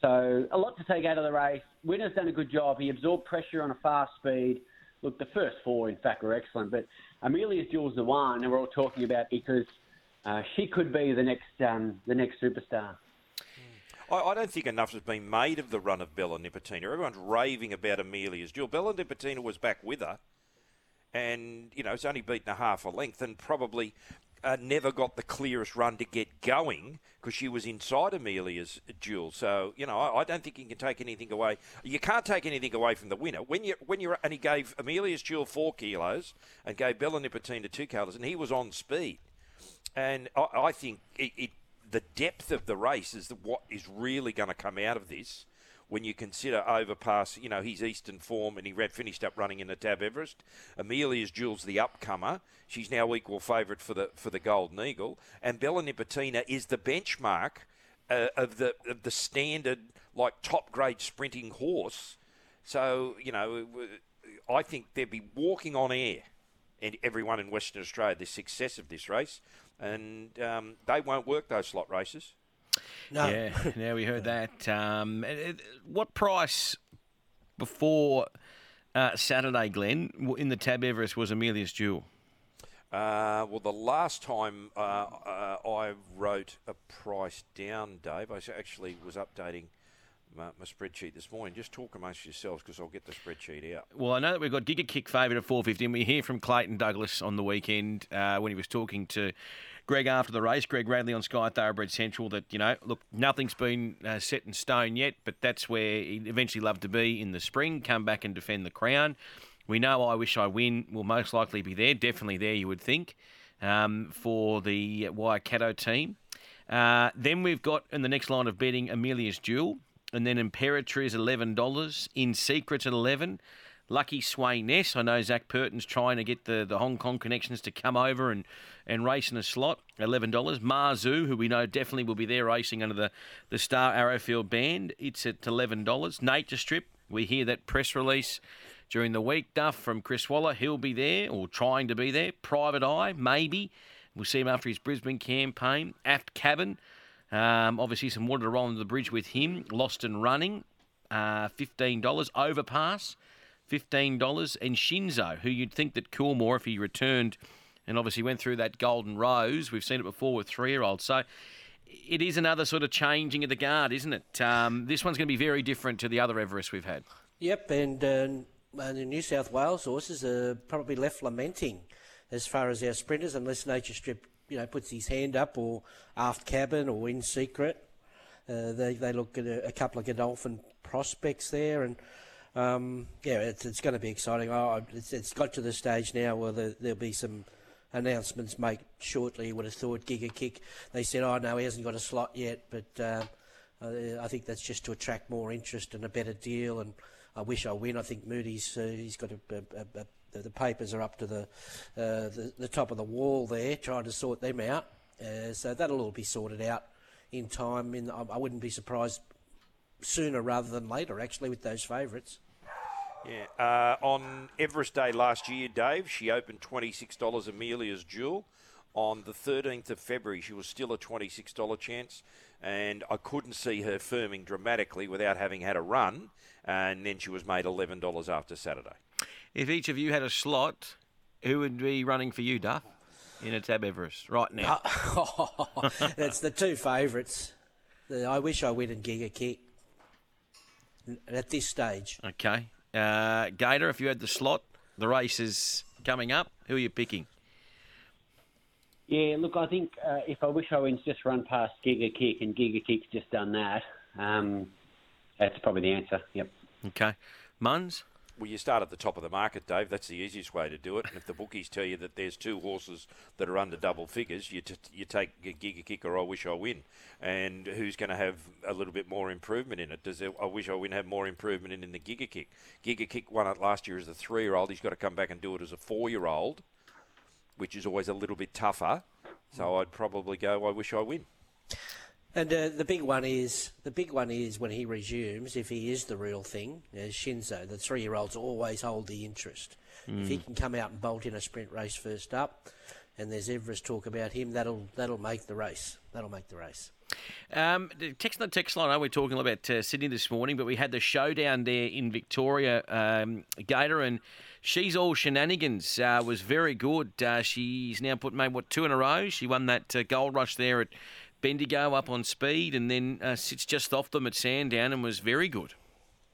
so a lot to take out of the race. Winner's done a good job. He absorbed pressure on a fast speed. Look, the first four, in fact, were excellent. But Amelia's Jewel's the one, and we're all talking about because uh, she could be the next um, the next superstar. I, don't think enough has been made of the run of Bella Nipotina. Everyone's raving about Amelia's Jewel. Bella Nipotina was back with her, and you know it's only beaten a half a length, and probably uh, never got the clearest run to get going because she was inside Amelia's Jewel. So you know, I, I, don't think you can take anything away. You can't take anything away from the winner when you when you're and he gave Amelia's Jewel four kilos and gave Bella Nipotina two kilos, and he was on speed. And I, I think it, it, the depth of the race is the, what is really going to come out of this when you consider overpass, you know, his Eastern form and he red finished up running in the Tab Everest. Amelia's Jewel's the upcomer. She's now equal favourite for the for the Golden Eagle. And Bella Nipotina is the benchmark uh, of the of the standard like top grade sprinting horse. So, you know, I think they'd be walking on air and everyone in Western Australia the success of this race. And um, they won't work those slot races. No. Yeah, now we heard that. Um, what price before uh, Saturday, Glenn, in the Tab Everest was Amelia's Jewel? Uh, well, the last time uh, uh, I wrote a price down, Dave, I actually was updating my, my spreadsheet this morning. Just talk amongst yourselves because I'll get the spreadsheet out. Well, I know that we've got Giga Kick favourite at 450, and we hear from Clayton Douglas on the weekend uh, when he was talking to Greg after the race, Greg Radley on Sky Thoroughbred Central, that, you know, look, nothing's been uh, set in stone yet, but that's where he'd eventually love to be in the spring, come back and defend the crown. We know I Wish I Win will most likely be there, definitely there, you would think, um, for the Waikato team. Uh, then we've got in the next line of betting Amelia's Jewel, and then Imperatriz $11, In Secret at 11 Lucky Sweynesse. I know Zac Purton's trying to get the, the Hong Kong connections to come over and, and race in a slot. $11. Marzu, who we know definitely will be there racing under the, the Star Arrowfield band. It's at $11. Nature Strip. We hear that press release during the week. Duff from Chris Waller. He'll be there or trying to be there. Private Eye, maybe. We'll see him after his Brisbane campaign. Aft Cabin. Um, obviously, some water to roll under the bridge with him. Lost and Running. Uh, $15. Overpass. $15. And Shinzo, who you'd think that Coolmore, if he returned and obviously went through that golden rose, we've seen it before with three year olds. So it is another sort of changing of the guard, isn't it? Um, this one's going to be very different to the other Everest we've had. Yep, and, uh, and the New South Wales horses are probably left lamenting as far as our sprinters, unless Nature Strip, you know, puts his hand up or aft cabin or in secret. Uh, they, they look at a, a couple of Godolphin prospects there, and um, yeah, it's, it's going to be exciting. Oh, it's, it's got to the stage now where there, will be some announcements made shortly. Would have thought Giga Kick. They said, oh no, he hasn't got a slot yet, but uh, I think that's just to attract more interest and a better deal. And I wish I win. I think Moody's uh, he's got a, a, a, the, the papers are up to the, uh, the, the top of the wall there, trying to sort them out. Uh, so that'll all be sorted out in time. In I, I wouldn't be surprised sooner rather than later, actually, with those favourites. Yeah. Uh, on Everest Day last year, Dave, she opened $26 Amelia's Jewel. on the 13th of February, she was still a $26 chance, and I couldn't see her firming dramatically without having had a run, and then she was made $11 after Saturday. If each of you had a slot, who would be running for you, Duff, in a Tab Everest right now? That's the two favourites. I wish I win and Giga Kick at this stage. Okay. Uh, Gator, if you had the slot, the race is coming up. Who are you picking? Yeah, look, I think uh, if I wish I wins just run past Giga Kick and Giga Kick's just done that, um, that's probably the answer. Yep. Okay. Muns? Well, you start at the top of the market, Dave. That's the easiest way to do it. And if the bookies tell you that there's two horses that are under double figures, you t- you take a Giga Kick or I Wish I Win. And who's going to have a little bit more improvement in it? Does I Wish I Win have more improvement in, in the Giga Kick? Giga Kick won it last year as a three-year-old. He's got to come back and do it as a four-year-old, which is always a little bit tougher. So mm. I'd probably go I Wish I Win. And uh, the big one is the big one is when he resumes, if he is the real thing, as Shinzo, the three-year-olds always hold the interest. If he Mm. can come out and bolt in a sprint race first up, and there's Everest talk about him, that'll that'll make the race. That'll make the race. Um, the text on the text line, I know we're talking about uh, Sydney this morning, but we had the showdown there in Victoria, um, Gator, and she's all shenanigans. Uh, was very good. Uh, she's now put made what two in a row. She won that uh, gold rush there at Bendigo up on speed, and then uh, sits just off them at Sandown and was very good.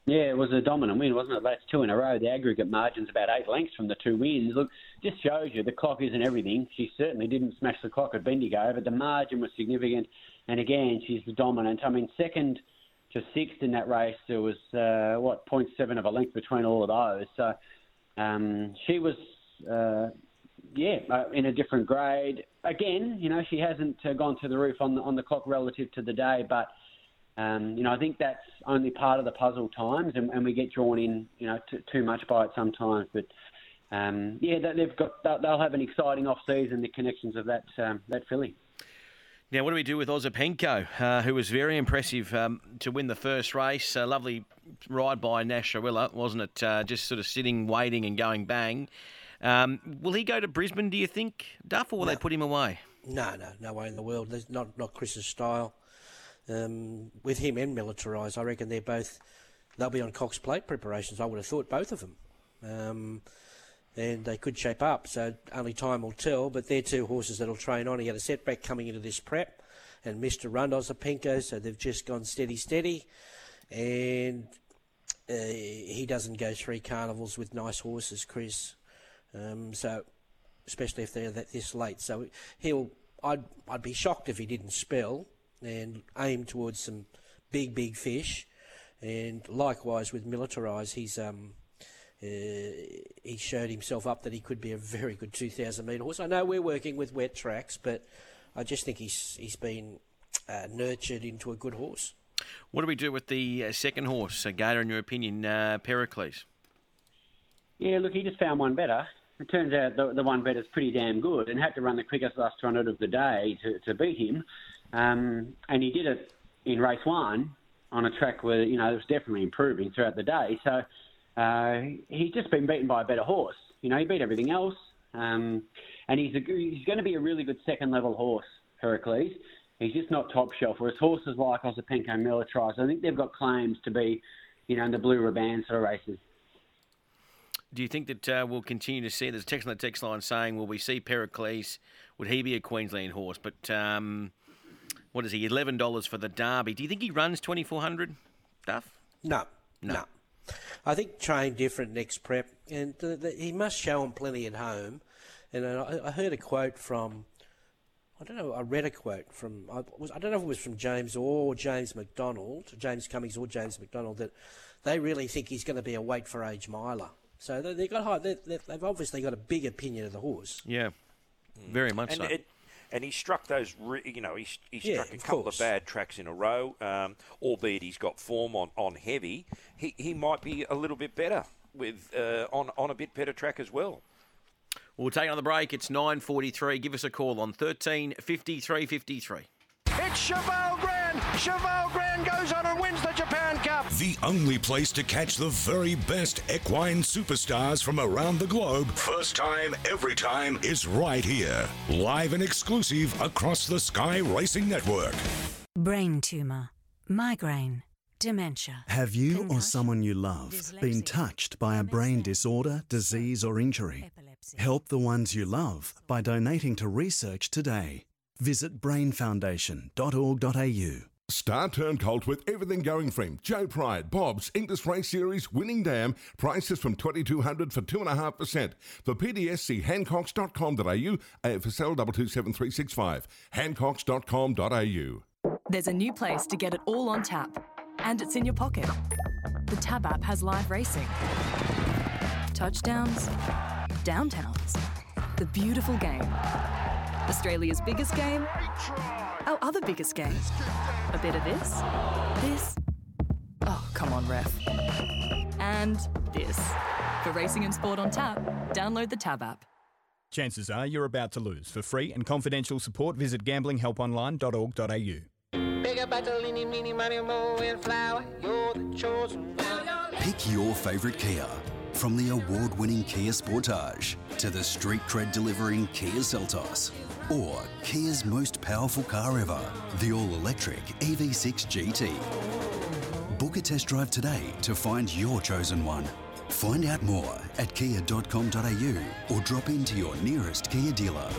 Yeah, it was a dominant win, wasn't it? That's two in a row. The aggregate margin's about eight lengths from the two wins. Look, just shows you the clock isn't everything. She certainly didn't smash the clock at Bendigo, but the margin was significant. And again, she's the dominant. I mean, second to sixth in that race, there was, uh, what, 0.7 of a length between all of those. So um, she was, uh, yeah, uh, in a different grade. Again, you know, she hasn't uh, gone to the roof on the, on the clock relative to the day, but um, you know, I think that's only part of the puzzle times, and, and we get drawn in, you know, t- too much by it sometimes. But um, yeah, they- they've got they'll have an exciting off season. The connections of that um, that filly. Now, what do we do with Ozapenko, uh, who was very impressive um, to win the first race? A lovely ride by Nash Rawiller, wasn't it? Uh, just sort of sitting, waiting, and going bang. Um, will he go to Brisbane, do you think, Duff, or will they put him away? No, no, no way in the world. There's not not Chris's style. Um, with him and militarised, I reckon they're both. They'll be on Cox Plate preparations. I would have thought both of them, um, and they could shape up. So only time will tell. But they're two horses that'll train on. He had a setback coming into this prep, and Mister Run Ozapenko, so they've just gone steady, steady, and uh, he doesn't go three carnivals with nice horses, Chris. Um, so especially if they're that this late. So he'll. I'd I'd be shocked if he didn't spell and aim towards some big big fish. And likewise with Militarize, he's um. Uh, he showed himself up that he could be a very good 2,000 metre horse. I know we're working with wet tracks, but I just think he's he's been uh, nurtured into a good horse. What do we do with the uh, second horse, uh, Gator, in your opinion, uh, Pericles? Yeah, look, he just found one better. It turns out the, the one better's pretty damn good, and had to run the quickest last 200 of the day to, to beat him. Um, and he did it in race one on a track where you know it was definitely improving throughout the day. So uh, he's just been beaten by a better horse. You know, he beat everything else, um, and he's a, he's going to be a really good second level horse, Heracles. He's just not top shelf. Whereas horses like Ozapenko Militarized, I think they've got claims to be, you know, in the blue ribbon sort of races. Do you think that uh, we'll continue to see? There's a text on the text line saying, "Will we see Pericles? Would he be a Queensland horse?" But um, what is he? Eleven dollars for the Derby. Do you think he runs twenty four hundred? Duff? No, no. I think train different next prep, and the, the, he must show him plenty at home. And I, I heard a quote from, I don't know, I read a quote from, I, was, I don't know if it was from James or James McDonald, James Cummings or James McDonald, that they really think he's going to be a weight for age miler. So they, they got high, they, they, they've obviously got a big opinion of the horse. Yeah, very much and so. It, and he struck those, re- you know, he, he Yeah, struck a of couple course. of bad tracks in a row, um, albeit he's got form on, on heavy. He, he might be a little bit better with uh, on, on a bit better track as well. We'll take another break. It's nine forty three. Give us a call on thirteen fifty three fifty three. It's Cheval Grand, Cheval Grand goes on and wins the Japan Cup. The only place to catch the very best equine superstars from around the globe, first time, every time, is right here. Live and exclusive across the Sky Racing Network. Brain tumour, migraine, dementia. Have you or someone you love been touched by a brain disorder, disease, or injury? Help the ones you love by donating to research today. Visit brainfoundation.org.au. Star Turn Colt with everything going for him. Joe Pride, Bob's, English Race Series, Winning Dam, prices from 2200 for 2.5%. For PDS, see hancocks.com.au, uh, AFSL 227365, hancocks.com.au. There's a new place to get it all on tap, and it's in your pocket. The Tab app has live racing, touchdowns, downtowns, the beautiful game, Australia's biggest game, our other biggest game. A bit of this, this, oh, come on, ref. And this. For racing and sport on tap, download the Tab app. Chances are you're about to lose. For free and confidential support, visit gamblinghelponline.org.au. Bigger battle, eeny, meeny, money, mo, and flower. You're the chosen one. Pick your favourite Kia. From the award winning Kia Sportage to the street cred delivering Kia Seltos. Or Kia's most powerful car ever, the all electric EV6 GT. Book a test drive today to find your chosen one. Find out more at kia.com.au or drop into your nearest Kia dealer.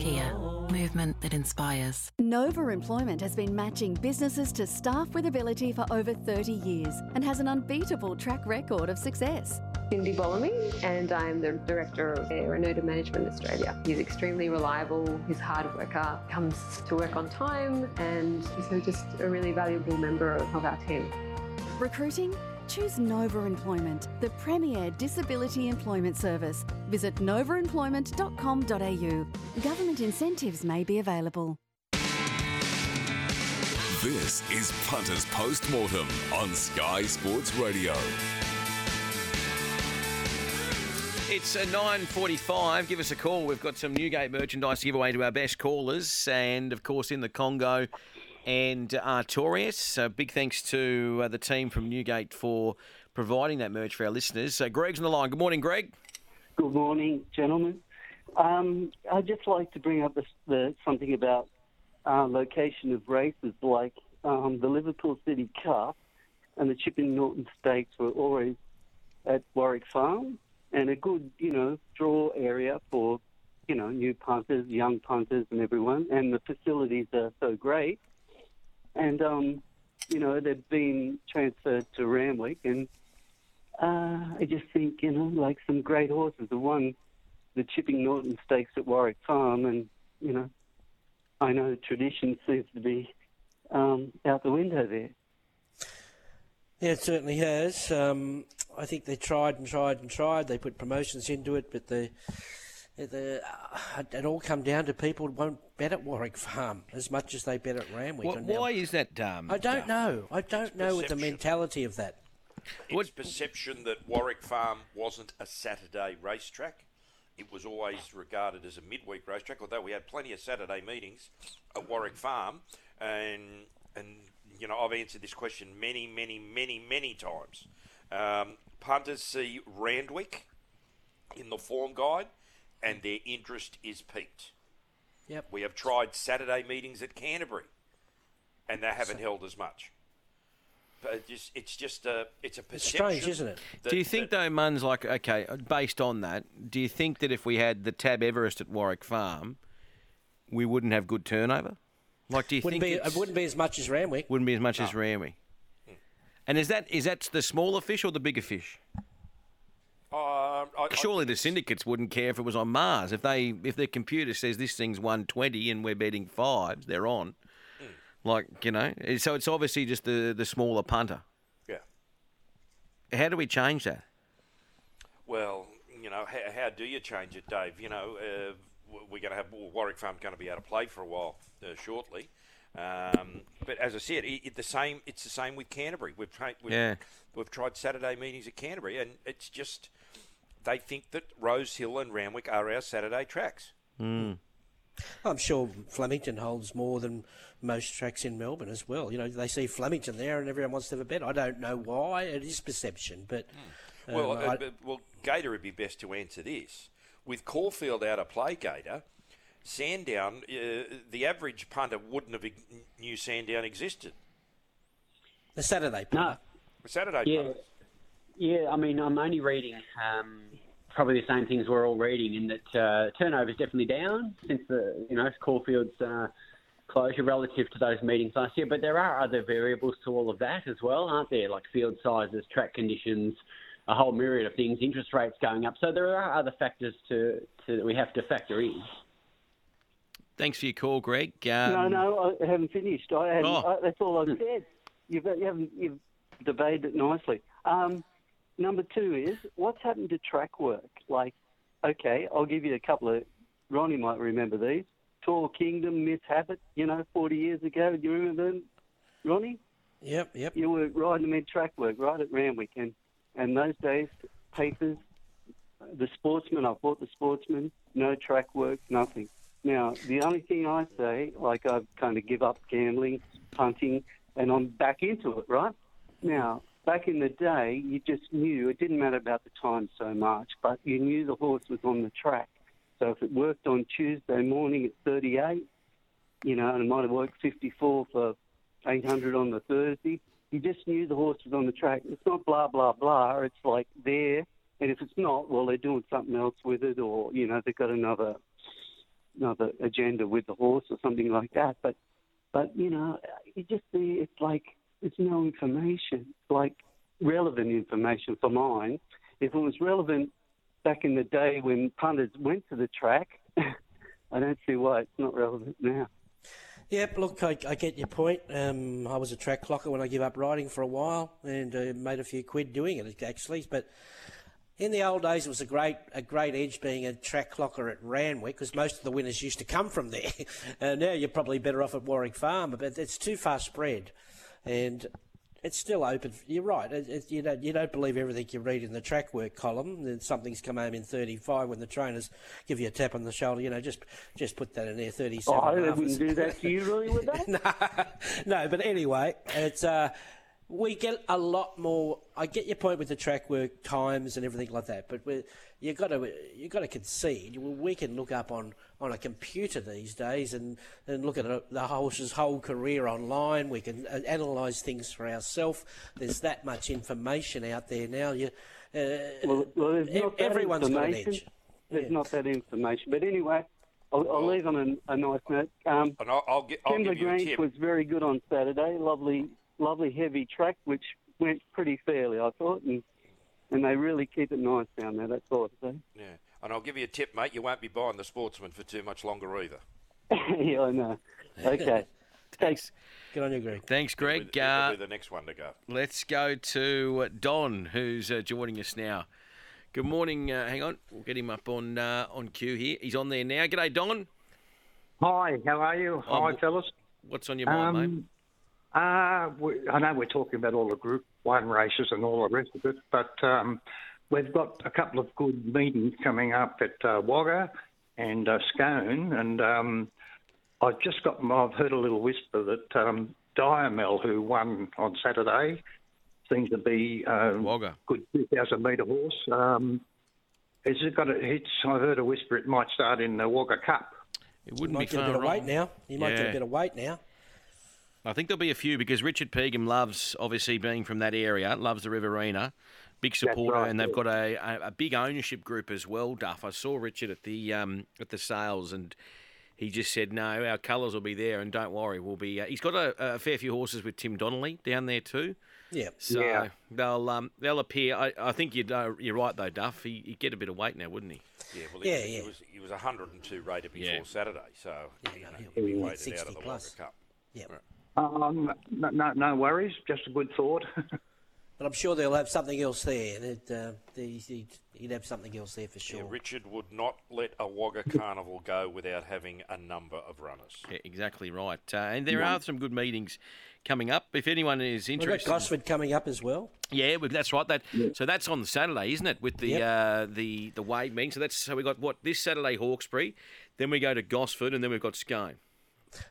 Kia, movement that inspires. Nova Employment has been matching businesses to staff with ability for over 30 years and has an unbeatable track record of success. Cindy Bolamy, and I'm the Director of Renato Management Australia. He's extremely reliable, he's a hard worker, comes to work on time, and he's just a really valuable member of our team. Recruiting? Choose Nova Employment, the premier disability employment service. Visit novaemployment.com.au. Government incentives may be available. This is Punters Postmortem on Sky Sports Radio. It's uh, 9.45. Give us a call. We've got some Newgate merchandise to give away to our best callers. And, of course, in the Congo and Artorias. Uh, big thanks to uh, the team from Newgate for providing that merch for our listeners. So Greg's on the line. Good morning, Greg. Good morning, gentlemen. Um, I'd just like to bring up the, the, something about uh, location of races, like um, the Liverpool City Cup and the Chipping Norton Stakes were always at Warwick Farm, and a good, you know, draw area for, you know, new punters, young punters, and everyone. And the facilities are so great, and um, you know, they've been transferred to Randwick, and uh, I just think, you know, like some great horses. The one, the Chipping Norton Stakes at Warwick Farm, and you know, I know tradition seems to be um, out the window there. Yeah, it certainly has. Um, I think they tried and tried and tried. They put promotions into it, but the, the uh, it all come down to people won't bet at Warwick Farm as much as they bet at Randwick. Wh- why is that? Um, I don't know. I don't know what the mentality of that. It's perception that Warwick Farm wasn't a Saturday racetrack. It was always regarded as a midweek racetrack, although we had plenty of Saturday meetings at Warwick Farm. And, and you know, I've answered this question many, many, many, many times. Um, punters see Randwick in the form guide, and their interest is peaked. Yep. We have tried Saturday meetings at Canterbury, and they haven't held as much. But it just, it's just a, it's a perception. strange, isn't it? that- do you think, though, Mun's like, okay, based on that, do you think that if we had the Tab Everest at Warwick Farm, we wouldn't have good turnover? Like, do you Wouldn't think be, it wouldn't be as much as Randwick. Wouldn't be as much as Randwick. Hmm. And is that is that the smaller fish or the bigger fish? Uh, Um, I, Surely the syndicates wouldn't care if it was on Mars. If they if their computer says this thing's one twenty and we're betting fives, they're on. Like you know, so it's obviously just the the smaller punter. Yeah. How do we change that? Well, you know, how, how do you change it, Dave? You know, uh, we're going to have well, Warwick Farm going to be out of play for a while uh, shortly. Um, but as I said, it, it, the same. It's the same with Canterbury. We've tried. We've, Yeah. We've tried Saturday meetings at Canterbury, and it's just they think that Rose Hill and Randwick are our Saturday tracks. Mm. I'm sure Flemington holds more than most tracks in Melbourne as well. You know, they see Flemington there and everyone wants to have a bet. I don't know why. It is perception, but. um, Well, uh, I- well, Gator would be best to answer this. With Caulfield out of play, Gator, Sandown, uh, the average punter wouldn't have knew Sandown existed. the Saturday. No. The Saturday Yeah. punters. Yeah, I mean, I'm only reading um, probably the same things we're all reading, in that uh, is definitely down since the you know Caulfield's uh, closure relative to those meetings last year. But there are other variables to all of that as well, aren't there? Like field sizes, track conditions, a whole myriad of things, interest rates going up. So there are other factors to, to that we have to factor in. Thanks for your call, Greg. Um, no, no, I haven't finished. I hadn't, Oh. I, that's all I've said. You've, you haven't you've debated it nicely. Um, number two is what's happened to track work? Like, okay, I'll give you a couple of. Ronnie might remember these. Tall Kingdom, Miss Habit. You know, forty years ago. Do you remember them, Ronnie? Yep, yep. You were riding them in track work right at Randwick, and and those days papers, the Sportsman. I bought the Sportsman. No track work, nothing. Now the only thing I say, like I've kind of give up gambling, punting, and I'm back into it. Right now, back in the day, you just knew it didn't matter about the time so much, but you knew the horse was on the track. So if it worked on Tuesday morning at 38, you know, and it might have worked 54 for 800 on the Thursday. You just knew the horse was on the track. It's not blah, blah, blah. It's like there. And if it's not, well, they're doing something else with it or, you know, they've got another another agenda with the horse or something like that. But, but you know, you just see it's like it's no information, like relevant information for mine. If it was relevant back in the day when punters went to the track, I don't see why it's not relevant now. Yep, look, I, I get your point. Um, I was a track clocker when I gave up riding for a while and uh, made a few quid doing it, actually. But in the old days, it was a great a great edge being a track clocker at Randwick because most of the winners used to come from there. uh, now you're probably better off at Warwick Farm, but it's too far spread, and it's still open. You're right. It, it, you don't you don't believe everything you read in the track work column. That something's come home in 35 when the trainers give you a tap on the shoulder. You know, just just put that in there. 37. Oh, I and a half wouldn't do that to you, really, would they? no, but anyway, it's uh, we get a lot more. I get your point with the track work times and everything like that, but we you got to you got to concede. We can look up on, on a computer these days and, and look at a, the horse's whole career online. We can uh, analyse things for ourselves. There's that much information out there now. You, uh, Well, well there's e- not that everyone's got an information. edge. There's not that information. But anyway, I'll, I'll leave on a, a nice note. Um, And I'll, I'll, gi- I'll Timber give you a tip. was very good on Saturday. Lovely, lovely heavy track, which went pretty fairly, I thought, and and they really keep it nice down there. That's all I say. Yeah. And I'll give you a tip, mate. You won't be buying the Sportsman for too much longer either. yeah, I know. Okay. Thanks. Good on you, Greg. Thanks, Greg. It'll Uh, be the next one to go. let's go to uh, Don, who's uh, joining us now. Good morning. Uh, hang on, we'll get him up on uh, on cue here. He's on there now. G'day, Don. Hi, how are you? Oh, Hi, wh- fellas. What's on your mind, mate? Uh, we, I know we're talking about all the Group One races and all the rest of it, but um, we've got a couple of good meetings coming up at uh, Wagga and uh, Scone, and um, I've just got. I've heard a little whisper that um, Diamel, who won on Saturday, seems to be um, Wagga. good 2,000 metre horse. Um, has it got a? It's, I've heard a whisper it might start in the Wagga Cup. It wouldn't might be get a far bit of weight now. You might get a bit of weight now. I think there'll be a few because Richard Pegum loves, obviously being from that area, loves the Riverina, big supporter, right, and they've yeah. got a, a, a big ownership group as well. Duff, I saw Richard at the um, at the sales, and he just said, "No, our colours will be there, and don't worry, we'll be." Uh, he's got a, a fair few horses with Tim Donnelly down there too. Yeah. So Yeah. they'll um, they'll appear. I, I think you'd, uh, you're right though, Duff. He, he'd get a bit of weight now, wouldn't he? Yeah, well, he, Yeah, was, yeah. he was he was 102 rated before Yeah. Saturday, so you know, he'll he'll be be weighted out of the plus. Wagga Cup. Yeah. Um, no, no, no worries. Just a good thought. But I'm sure they'll have something else there. That, uh, he'd, he'd- he'd have something else there for sure. Yeah. Richard would not let a Wagga Carnival go without having a number of runners. Yeah, exactly right. Uh, and there are some good meetings coming up. If anyone is interested, We've got interested, Gosford coming up as well. Yeah, well, that's right. That so that's on Saturday, isn't it? With the Yep. uh, the the Wade meeting. So that's so we got what this Saturday Hawkesbury, Then we go to Gosford, and then we've got Scone.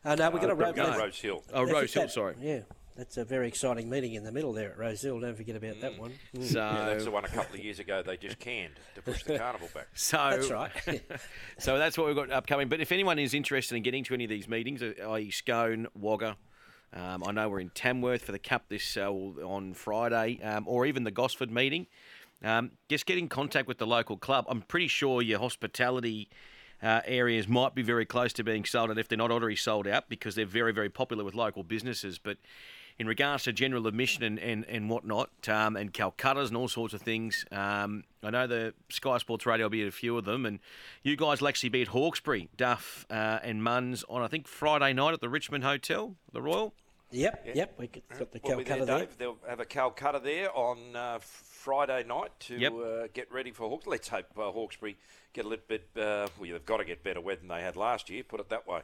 Uh, no, we're going to Ro- Ro- Rose Hill. Oh, That's Rose Hill, that- sorry. Yeah, that's a very exciting meeting in the middle there at Rose Hill. Don't forget about that one. Mm. So Yeah, that's the one a couple of years ago they just canned to push the carnival back. So That's right. so that's what we've got upcoming. But if anyone is interested in getting to any of these meetings, uh, i.e. Scone, Wagga, um, I know we're in Tamworth for the Cup this uh, on Friday, um, or even the Gosford meeting. Um, just get in contact with the local club. I'm pretty sure your hospitality uh, areas might be very close to being sold out if they're not already sold out because they're very, very popular with local businesses. But in regards to general admission and, and, and whatnot, um, and Calcuttas and all sorts of things, um, I know the Sky Sports Radio will be at a few of them, and you guys will actually be at Hawkesbury, Duff uh, and Munns on, I think, Friday night at the Richmond Hotel, the Royal. Yep, yep. We got the We'll be there, Calcutta there. They'll have a Calcutta there on uh, Friday night to Yep. uh, get ready for Hawks. Let's hope uh, Hawkesbury get a little bit. Uh, well, they've got to get better weather than they had last year. Put it that way.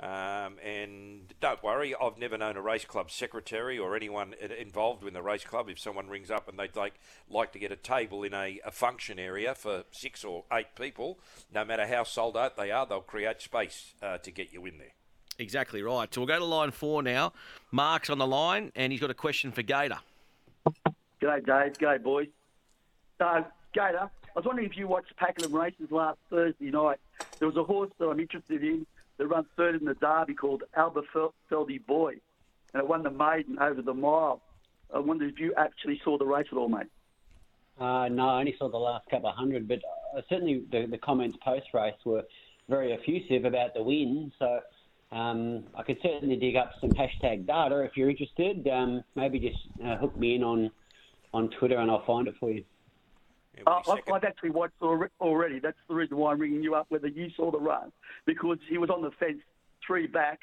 Um, and don't worry, I've never known a race club secretary or anyone involved in the race club. If someone rings up and they'd like like to get a table in a, a function area for six or eight people, no matter how sold out they are, they'll create space uh, to get you in there. Exactly right. So we'll go to line four now. Mark's on the line, and he's got a question for Gator. G'day, Dave. G'day, boys. So, Gator, I was wondering if you watched Pakenham races last Thursday night. There was a horse that I'm interested in that runs third in the Derby called Aberfeldy Boy, and it won the maiden over the mile. I wonder if you actually saw the race at all, mate. Uh, no, I only saw the last couple of hundred, but uh, certainly the, the comments post race were very effusive about the win. So um, I could certainly dig up some hashtag data if you're interested. Um, maybe just uh, hook me in on on Twitter and I'll find it for you. Uh, I've, I've actually watched already. That's the reason why I'm ringing you up, whether you saw the run, because he was on the fence three back,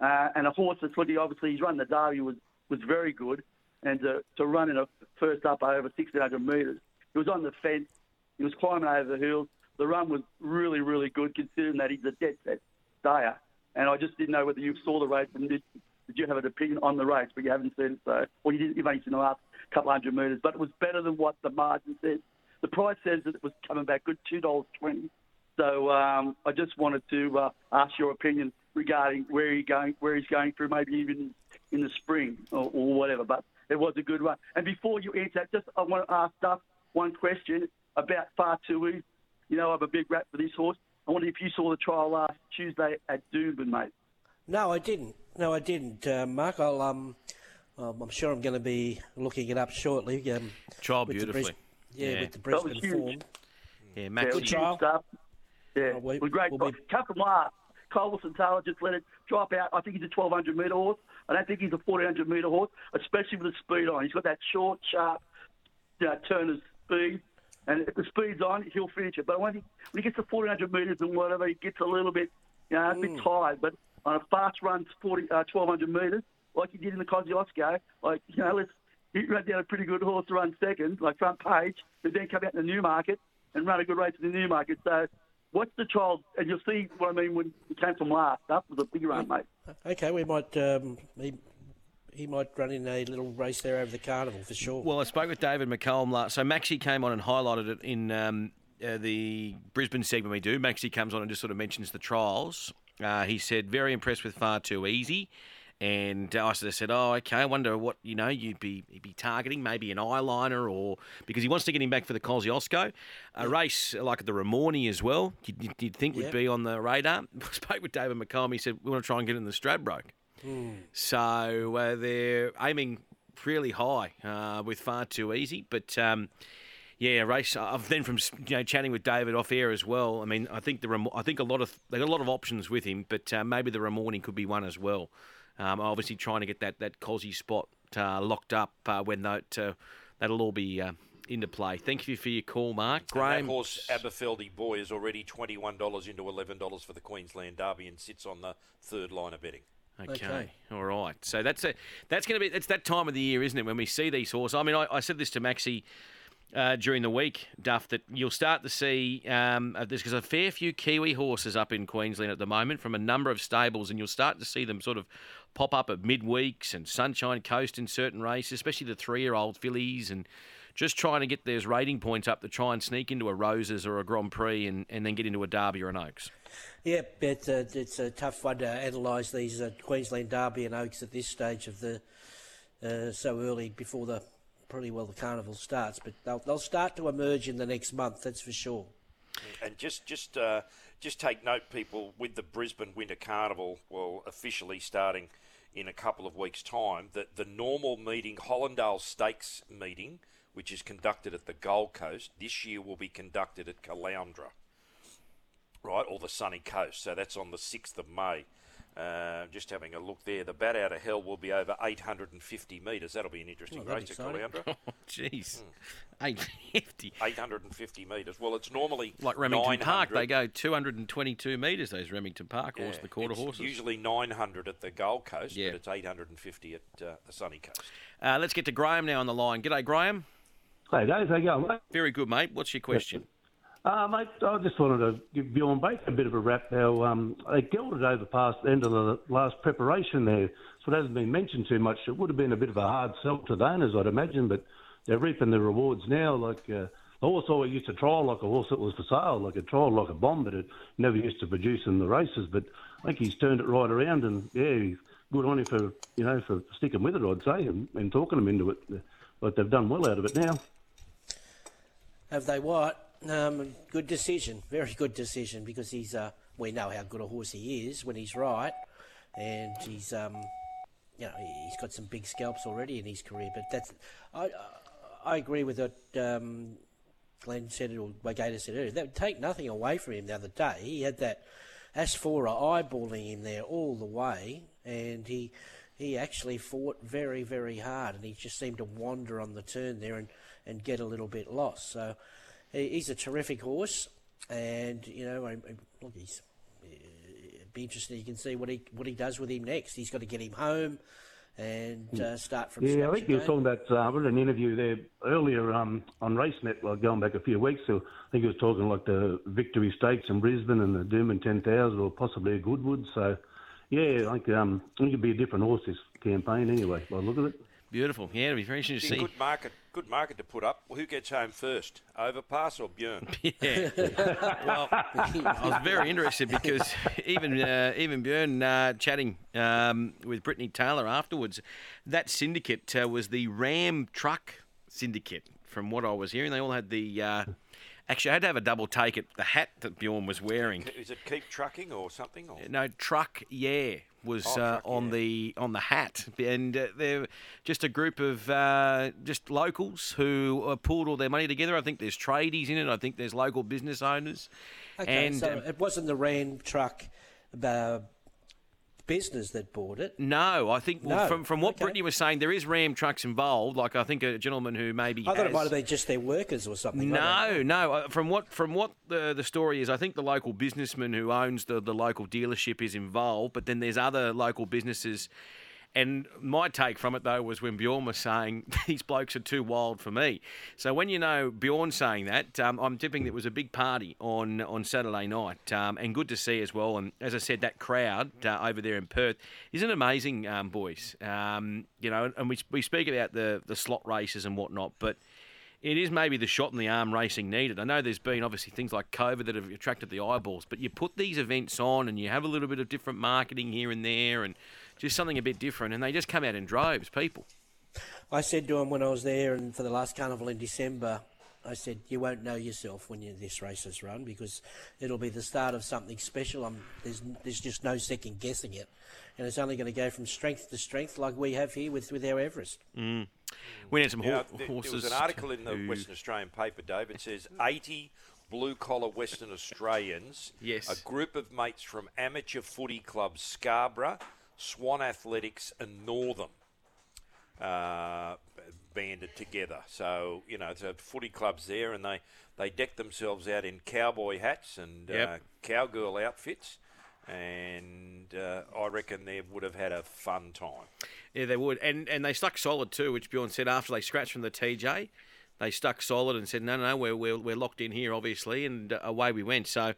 uh, and a horse that's looking, obviously, he's run the Derby was, was very good, and to, to run in a first up over 1,600 metres, he was on the fence, he was climbing over the hills. The run was really, really good, considering that he's a dead set stayer. And I just didn't know whether you saw the race and did, did you have an opinion on the race, but you haven't seen it, so, or you didn't, you've only seen the last couple hundred metres, but it was better than what the margin says. The price says that it was coming back good, two dollars twenty. So um, I just wanted to uh, ask your opinion regarding where he going, where he's going through, maybe even in the spring or, or whatever. But it was a good run. And before you answer, that, just I want to ask Duff one question about Far Too Easy. You know, I'm a big rat for this horse. I wonder if you saw the trial last Tuesday at Doomben, mate. No, I didn't. No, I didn't, uh, Mark. I'll um, um, I'm sure I'm going to be looking it up shortly. Um, Trial with the beautifully. yeah, Yeah. with the That was Brisbane huge. form. Yeah, Yeah, Max. it was huge stuff. Yeah, we- it was great. we'll be- Come from last. Colson Taylor just let it drop out. I think he's a 1200 metre horse. I don't think he's a 1400 metre horse, especially with the speed on. He's got that short, sharp, you know, turn of speed. And if the speed's on, he'll finish it. But when he, when he gets to 1400 metres and whatever, he gets a little bit, you know, a bit tired. But on a fast run, 40, uh, 1200 metres, like he did in the Kosciuszko, like, you know, let's, he ran down a pretty good horse to run second, like front page, but then come out in the Newmarket and run a good race in the Newmarket. So watch the trial, and you'll see what I mean when he came from last. That was a big run, mate. Okay, we might. Um, he, might run in a little race there over the carnival for sure. Well, I spoke with David McCollum last. So Maxi came on and highlighted it in um, uh, the Brisbane segment we do. Maxi comes on and just sort of mentions the trials. Uh, he said very impressed with Far Too Easy. And I sort of said, "Oh, okay. I wonder what you know you'd be you'd be targeting, maybe an eyeliner, or because he wants to get him back for the Kosciuszko, a race like the Ramornie as well. You'd, you'd think would be on the radar." I spoke with David McCollum. He said, "We want to try and get in the Stradbroke." Hmm. So uh, they're aiming really high uh, with far too easy. But um, yeah, race. I've then from you know chatting with David off air as well. I mean, I think the Ram- I think a lot of they got a lot of options with him, but uh, maybe the Ramornie could be one as well. Um, obviously, trying to get that that Cosy spot uh, locked up uh, when that uh, that'll all be. Uh, into play. Thank you for your call, Mark. And Graham, that horse Aberfeldy Boy is already twenty-one dollars into eleven dollars for the Queensland Derby and sits on the third line of betting. Okay. Okay. All right. So that's a, that's going to be that's that time of the year, isn't it? When we see these horses. I mean, I, I said this to Maxi uh, during the week, Duff, that you'll start to see um, uh, there's 'cause a fair few Kiwi horses up in Queensland at the moment from a number of stables, and you'll start to see them sort of pop up at midweeks and Sunshine Coast in certain races, especially the three-year-old fillies, and just trying to get those rating points up to try and sneak into a Roses or a Grand Prix and, and then get into a Derby or an Oaks. Yeah, it's a, it's a tough one to analyse these uh, Queensland Derby and Oaks at this stage of the uh, so early before the pretty well the carnival starts, but they'll they'll start to emerge in the next month. That's for sure. And just just uh, just take note, people, with the Brisbane Winter Carnival, well, officially starting in a couple of weeks' time, that the normal meeting, Hollindale Stakes meeting, which is conducted at the Gold Coast, this year will be conducted at Caloundra, right, or the Sunny Coast. So that's on the 6th of May. Uh, just having a look there, the Bat Out of Hell will be over 850 metres. That'll be an interesting Oh, race at Caloundra. Oh, jeez. 850. 850 metres. Well, it's normally Like Remington Park, they go 222 metres, those Remington Park horse, the quarter it's horses. Usually 900 at the Gold Coast, Yeah. but it's 850 at uh, the Sunny Coast. Uh, let's get to Graham now on the line. G'day, Graham. Hey, Dave, how you going, mate? Very good, mate. What's your question? Uh, mate, I just wanted to give Bjorn Baker a bit of a rap. How um, they gelded over past the end of the last preparation there, so it hasn't been mentioned too much. It would have been a bit of a hard sell to the owners, I'd imagine, but they're reaping the rewards now. Like uh, the horse always used to trial like a horse that was for sale, like a trial like a bomb, but it never used to produce in the races. But I think he's turned it right around, and yeah, he's good on him for you know for sticking with it, I'd say, and, and talking them into it. But they've done well out of it now. Have they what? Um, good decision, very good decision because he's. Uh, we know how good a horse he is when he's right, and he's. Um, you know, he's got some big scalps already in his career. But that's. I I agree with what um, Glenn said it or Gator said earlier. That would take nothing away from him the other day. He had that Asfoora eyeballing him there all the way, and he he actually fought very very hard, and he just seemed to wander on the turn there and, and get a little bit lost. So he, he's a terrific horse, and you know, I, I, look, he's it'd be interesting. You can see what he what he does with him next. He's got to get him home and uh, start from Yeah, I think you were talking about uh, an interview there earlier um, on RaceNet, like going back a few weeks. So I think he was talking like the Victory Stakes in Brisbane and the Doomben 10,000 or possibly a Goodwood. So, yeah, I think, um, I think it'd be a different horse this campaign anyway, by the look of it. Beautiful. Yeah, it'll be very interesting to see. good market, good market to put up. Well, who gets home first, Overpass or Björn? Yeah. well, I was very interested because even uh, even Björn uh, chatting um, with Brittany Taylor afterwards, that syndicate uh, was the Ram Truck Syndicate. From what I was hearing, they all had the. Uh, actually, I had to have a double take at the hat that Bjorn was wearing. Is it keep trucking or something? Or? No, truck, yeah, was Oh, uh, Truck, on the on the hat, and uh, they're just a group of uh, just locals who uh, pulled all their money together. I think there's tradies in it. I think there's local business owners, Okay, and so um, it wasn't the Ram truck uh, business that bought it. no, I think well, No, from from what okay. Brittany was saying, there is Ram trucks involved. Like I think a gentleman who maybe I thought it might have been just their workers or something. No, no. uh, From what from what the the story is, I think the local businessman who owns the the local dealership is involved, but then there's other local businesses. And my take from it though was when Bjorn was saying these blokes are too wild for me. So when you know Bjorn saying that, um, I'm tipping it was a big party on on Saturday night, um, and good to see as well. And as I said, that crowd uh, over there in Perth isn't amazing, um, boys. Um, you know, and we we speak about the the slot races and whatnot, but it is maybe the shot in the arm racing needed. I know there's been obviously things like COVID that have attracted the eyeballs, but you put these events on and you have a little bit of different marketing here and there and just something a bit different, and they just come out in droves, people. I said to him when I was there and for the last carnival in December, I said, you won't know yourself when you, this race is run because it'll be the start of something special. Um there's, there's just no second guessing it. And it's only going to go from strength to strength like we have here with, with our Everest. Mm. We need some Now, hor- there, there horses. was an article in the who- Western Australian paper, David, says 80 blue collar Western Australians, Yes. a group of mates from amateur footy club Scarborough, Swan Athletics, and Northern. Uh, banded together. So you know, the footy clubs there, and they they deck themselves out in cowboy hats and Yep. uh, cowgirl outfits, and uh, I reckon they would have had a fun time. Yeah, they would, and and they stuck solid too, which Bjorn said after they scratched from the TJ. they stuck solid and said, no, no, no, we're, we're, we're locked in here, obviously, and uh, away we went. So,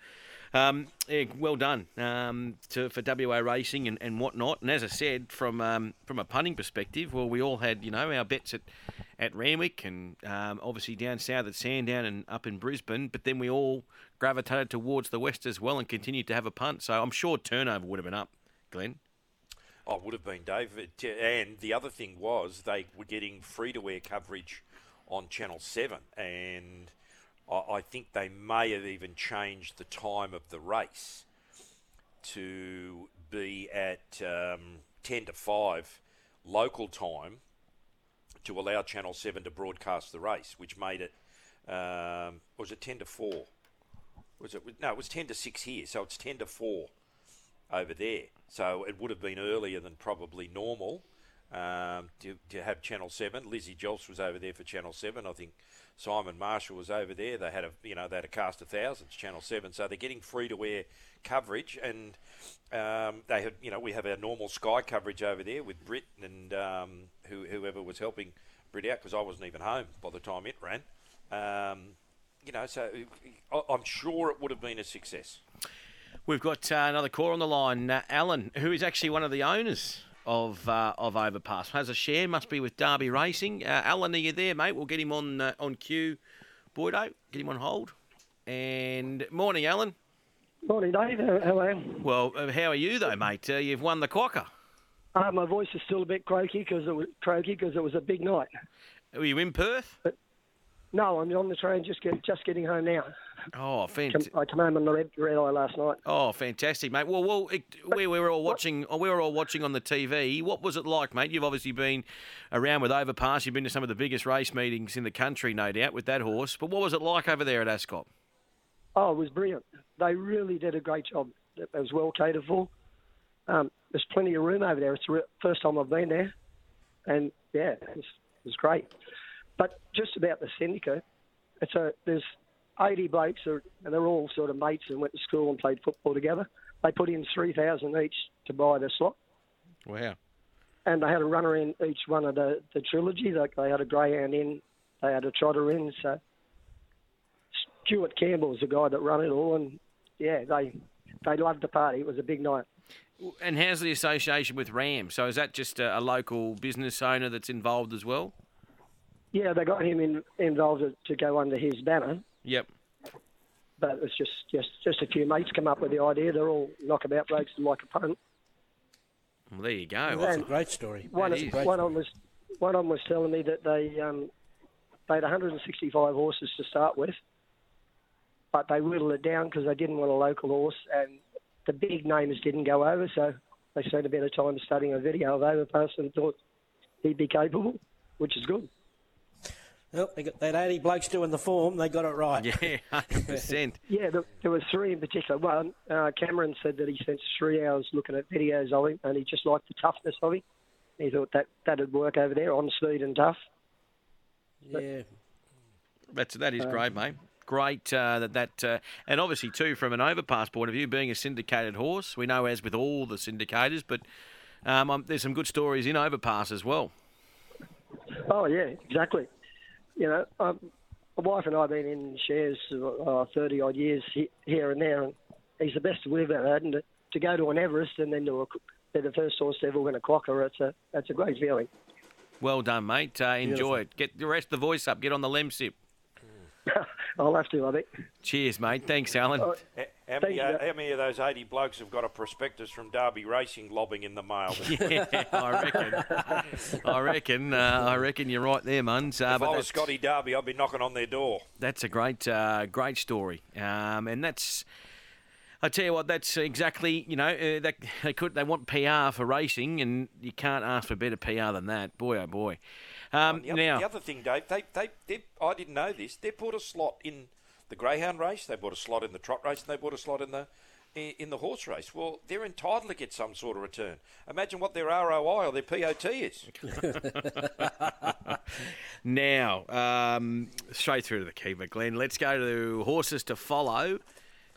um, yeah, well done um, to, for WA Racing and, and whatnot. And as I said, from um, from a punting perspective, well, we all had you know our bets at at Randwick and um, obviously down south at Sandown and up in Brisbane. But then we all gravitated towards the west as well and continued to have a punt. So I'm sure turnover would have been up, Glenn. Oh, would have been, Dave. It- And the other thing was they were getting free to air coverage on Channel 7. And I, I think they may have even changed the time of the race to be at um, 10 to 5 local time to allow Channel 7 to broadcast the race, which made it, um, was it 10 to 4? Was it? No, it was 10 to 6 here, so it's 10 to 4 over there. So it would have been earlier than probably normal um, to, to have Channel 7. Lizzie Jelfs was over there for Channel 7. I think Simon Marshall was over there. They had a, you know, they had a cast of thousands, Channel 7. So they're getting free to air coverage and um, they had, you know, we have our normal Sky coverage over there with Brit and um, who, whoever was helping Brit out because I wasn't even home by the time it ran. Um, you know, so I'm sure it would have been a success. We've got uh, another caller on the line, uh, Alan, who is actually one of the owners of uh, of Overpass. Has a share, must be with Derby Racing. Uh, Alan, are you there, mate? We'll get him on uh, on cue. Boydo, get him on hold. And morning, Alan. Morning, Dave. How, are you? Well, uh, how are you though, mate? Uh, you've won the quokka. Uh, my voice is still a bit croaky because it was croaky because it was a big night. Were you in Perth? No, I'm on the train, just get, just getting home now. Oh, fantastic. I came home on the red, red eye last night. Oh, fantastic, mate. Well, well, it, we, we were all watching. We were all watching on the TV. What was it like, mate? You've obviously been around with Overpass. You've been to some of the biggest race meetings in the country, no doubt, with that horse. But what was it like over there at Ascot? Oh, it was brilliant. They really did a great job. It was well catered for. Um, there's plenty of room over there. It's the first time I've been there, and yeah, it was, it was great. But just about the syndicate, it's a there's 80 blokes, are, and they're all sort of mates and went to school and played football together. They put in 3,000 each to buy the slot, Wow. and they had a runner in each one of the, the trilogy. Like they had a greyhound in, they had a trotter in. So Stuart Campbell was the guy that run it all, and yeah, they they loved the party. It was a big night. And how's the association with Ram? So is that just a, a local business owner that's involved as well? Yeah, they got him in, involved to go under his banner, Yep. but it was just just just a few mates come up with the idea. They're all knockabout blokes and like a punt. Well, there you go. That's a great story. One, That of, is. one of them was one of them was telling me that they um, they had 165 horses to start with, but they whittled it down because they didn't want a local horse, and the big names didn't go over. So they spent a bit of time studying a video of Overpass and thought he'd be capable, which is good. Well, they got that 80 blokes doing the form. They got it right. Yeah, 100%. Yeah, there, there were three in particular. One, uh, Cameron said that he spent three hours looking at videos of him, and he just liked the toughness of him. He thought that that'd work over there, on speed and tough. Yeah. That's that is Uh, great, mate. Great uh, that that, uh, and obviously too from an Overpass point of view, being a syndicated horse, we know as with all the syndicators, but um, um, there's some good stories in Overpass as well. Oh yeah, exactly. You know, um, my wife and I have been in shares uh, thirty odd years he, here and there, and he's the best we've ever had. And to, to go to an Everest and then to a, be the first horse to ever win a quokka, it's a that's a great feeling. Well done, mate. Uh, enjoy Beautiful. it. Get the rest of the voice up. Get on the Lemsip. I'll have to, I think. Cheers, mate. Thanks, Alan. H- How many, uh, how many of those 80 blokes have got a prospectus from Derby Racing lobbing in the mail? yeah, I reckon. I reckon. Uh, I reckon you're right there, Muns. Uh, if but I was Scotty Derby, I'd be knocking on their door. That's a great, uh, great story, um, and that's. I tell you what, that's exactly you know uh, that they could they want PR for racing, and you can't ask for better PR than that. Boy, oh boy. Um, the, other, now, the other thing, Dave, they, they, they, I didn't know this. They put a slot in the greyhound race. They bought a slot in the trot race, and they bought a slot in the in the horse race. Well, they're entitled to get some sort of return. Imagine what their ROI or their POT is. now, um, straight through to the keeper, Glenn. Let's go to horses to follow.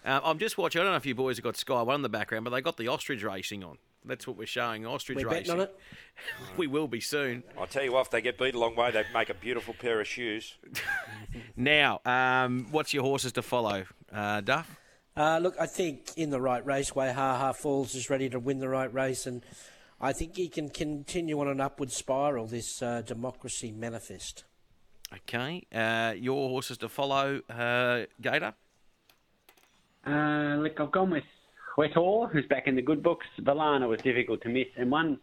Um, I'm just watching. I don't know if you boys have got Sky One in the background, but they got the ostrich racing on. That's what we're showing. Ostrich We're betting racing. on it? we will be soon. I'll tell you what, if they get beat a long way, they make a beautiful pair of shoes. Now, um, what's your horses to follow, uh, Duff? Uh, look, I think in the right raceway, Ha Ha Falls is ready to win the right race, and I think he can continue on an upward spiral. This uh, democracy manifest. Okay. Uh, your horses to follow, uh, Gator? Uh, look, I've gone with Huetor, who's back in the good books. Valana was difficult to miss, and one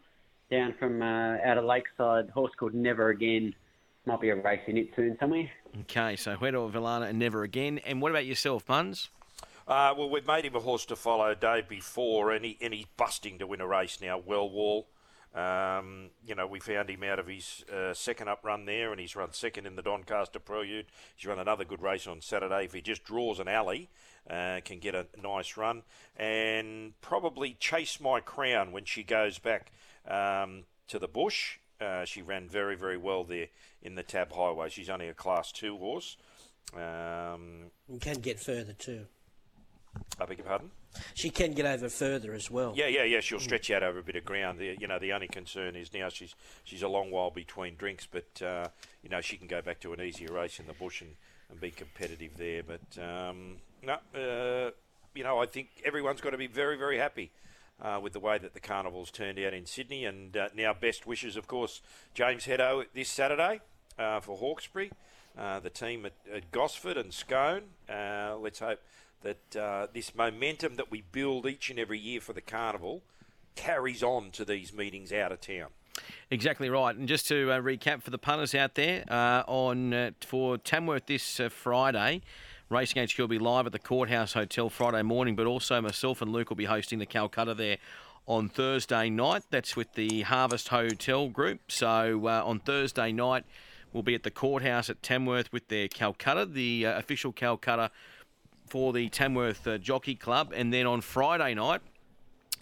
down from uh, out of Lakeside, horse called Never Again. Might be a race in it soon somewhere. Okay, so Huetor, Villana, and Never Again. And what about yourself, Muns? Uh, well, we've made him a horse to follow day before, and, he, and he's busting to win a race now. Well Wall. Um, you know, we found him out of his uh, second up run there, and he's run second in the Doncaster Prelude. He's run another good race on Saturday. If he just draws an alley, uh, can get a nice run. And probably Chase My Crown when she goes back um, to the bush. Uh, she ran very, very well there in the Tab Highway. She's only a Class 2 horse. Um, And can get further too. I beg your pardon? She can get over further as well. Yeah, yeah, yeah. She'll stretch out over a bit of ground. The, you know, the only concern is now she's she's a long while between drinks, but uh, you know she can go back to an easier race in the bush and, and be competitive there. But um, no, uh, you know, I think everyone's got to be very, very happy. Uh, with the way that the carnival's turned out in Sydney, and uh, now best wishes, of course, James Heddo this Saturday uh, for Hawkesbury, uh, the team at, at Gosford and Scone. Uh, let's hope that this momentum that we build each and every year for the carnival carries on to these meetings out of town. Exactly right. And just to uh, recap for the punters out there, uh, on uh, for Tamworth this Friday, Racing HQ will be live at the Courthouse Hotel Friday morning, but also myself and Luke will be hosting the Calcutta there on Thursday night. That's with the Harvest Hotel group. So uh, on Thursday night, we'll be at the Courthouse at Tamworth with their Calcutta, the uh, official Calcutta for the Tamworth uh, Jockey Club. And then on Friday night,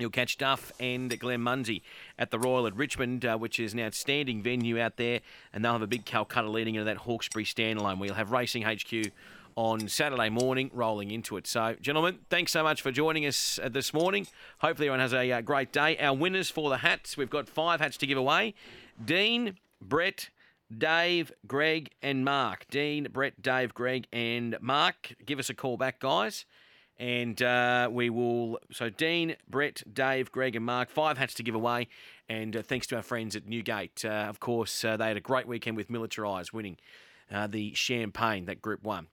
You'll catch Duff and Glenn Munsie at the Royal at Richmond, uh, which is an outstanding venue out there, and they'll have a big Calcutta leading into that Hawkesbury standalone. We'll have Racing HQ on Saturday morning rolling into it. So, gentlemen, thanks so much for joining us uh, this morning. Hopefully, everyone has a uh, great day. Our winners for the hats, we've got five hats to give away Dean, Brett, Dave, Greg, and Mark. Dean, Brett, Dave, Greg, and Mark. Give us a call back, guys. And uh, we will. So, Dean, Brett, Dave, Greg, and Mark, five hats to give away. And uh, thanks to our friends at Newgate. Uh, of course, uh, they had a great weekend with Militarize winning uh, the champagne that Group One.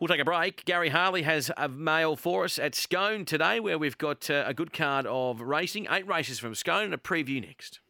We'll take a break. Gary Harley has a mail for us at Scone today, where we've got uh, a good card of racing, eight races from Scone, and a preview next.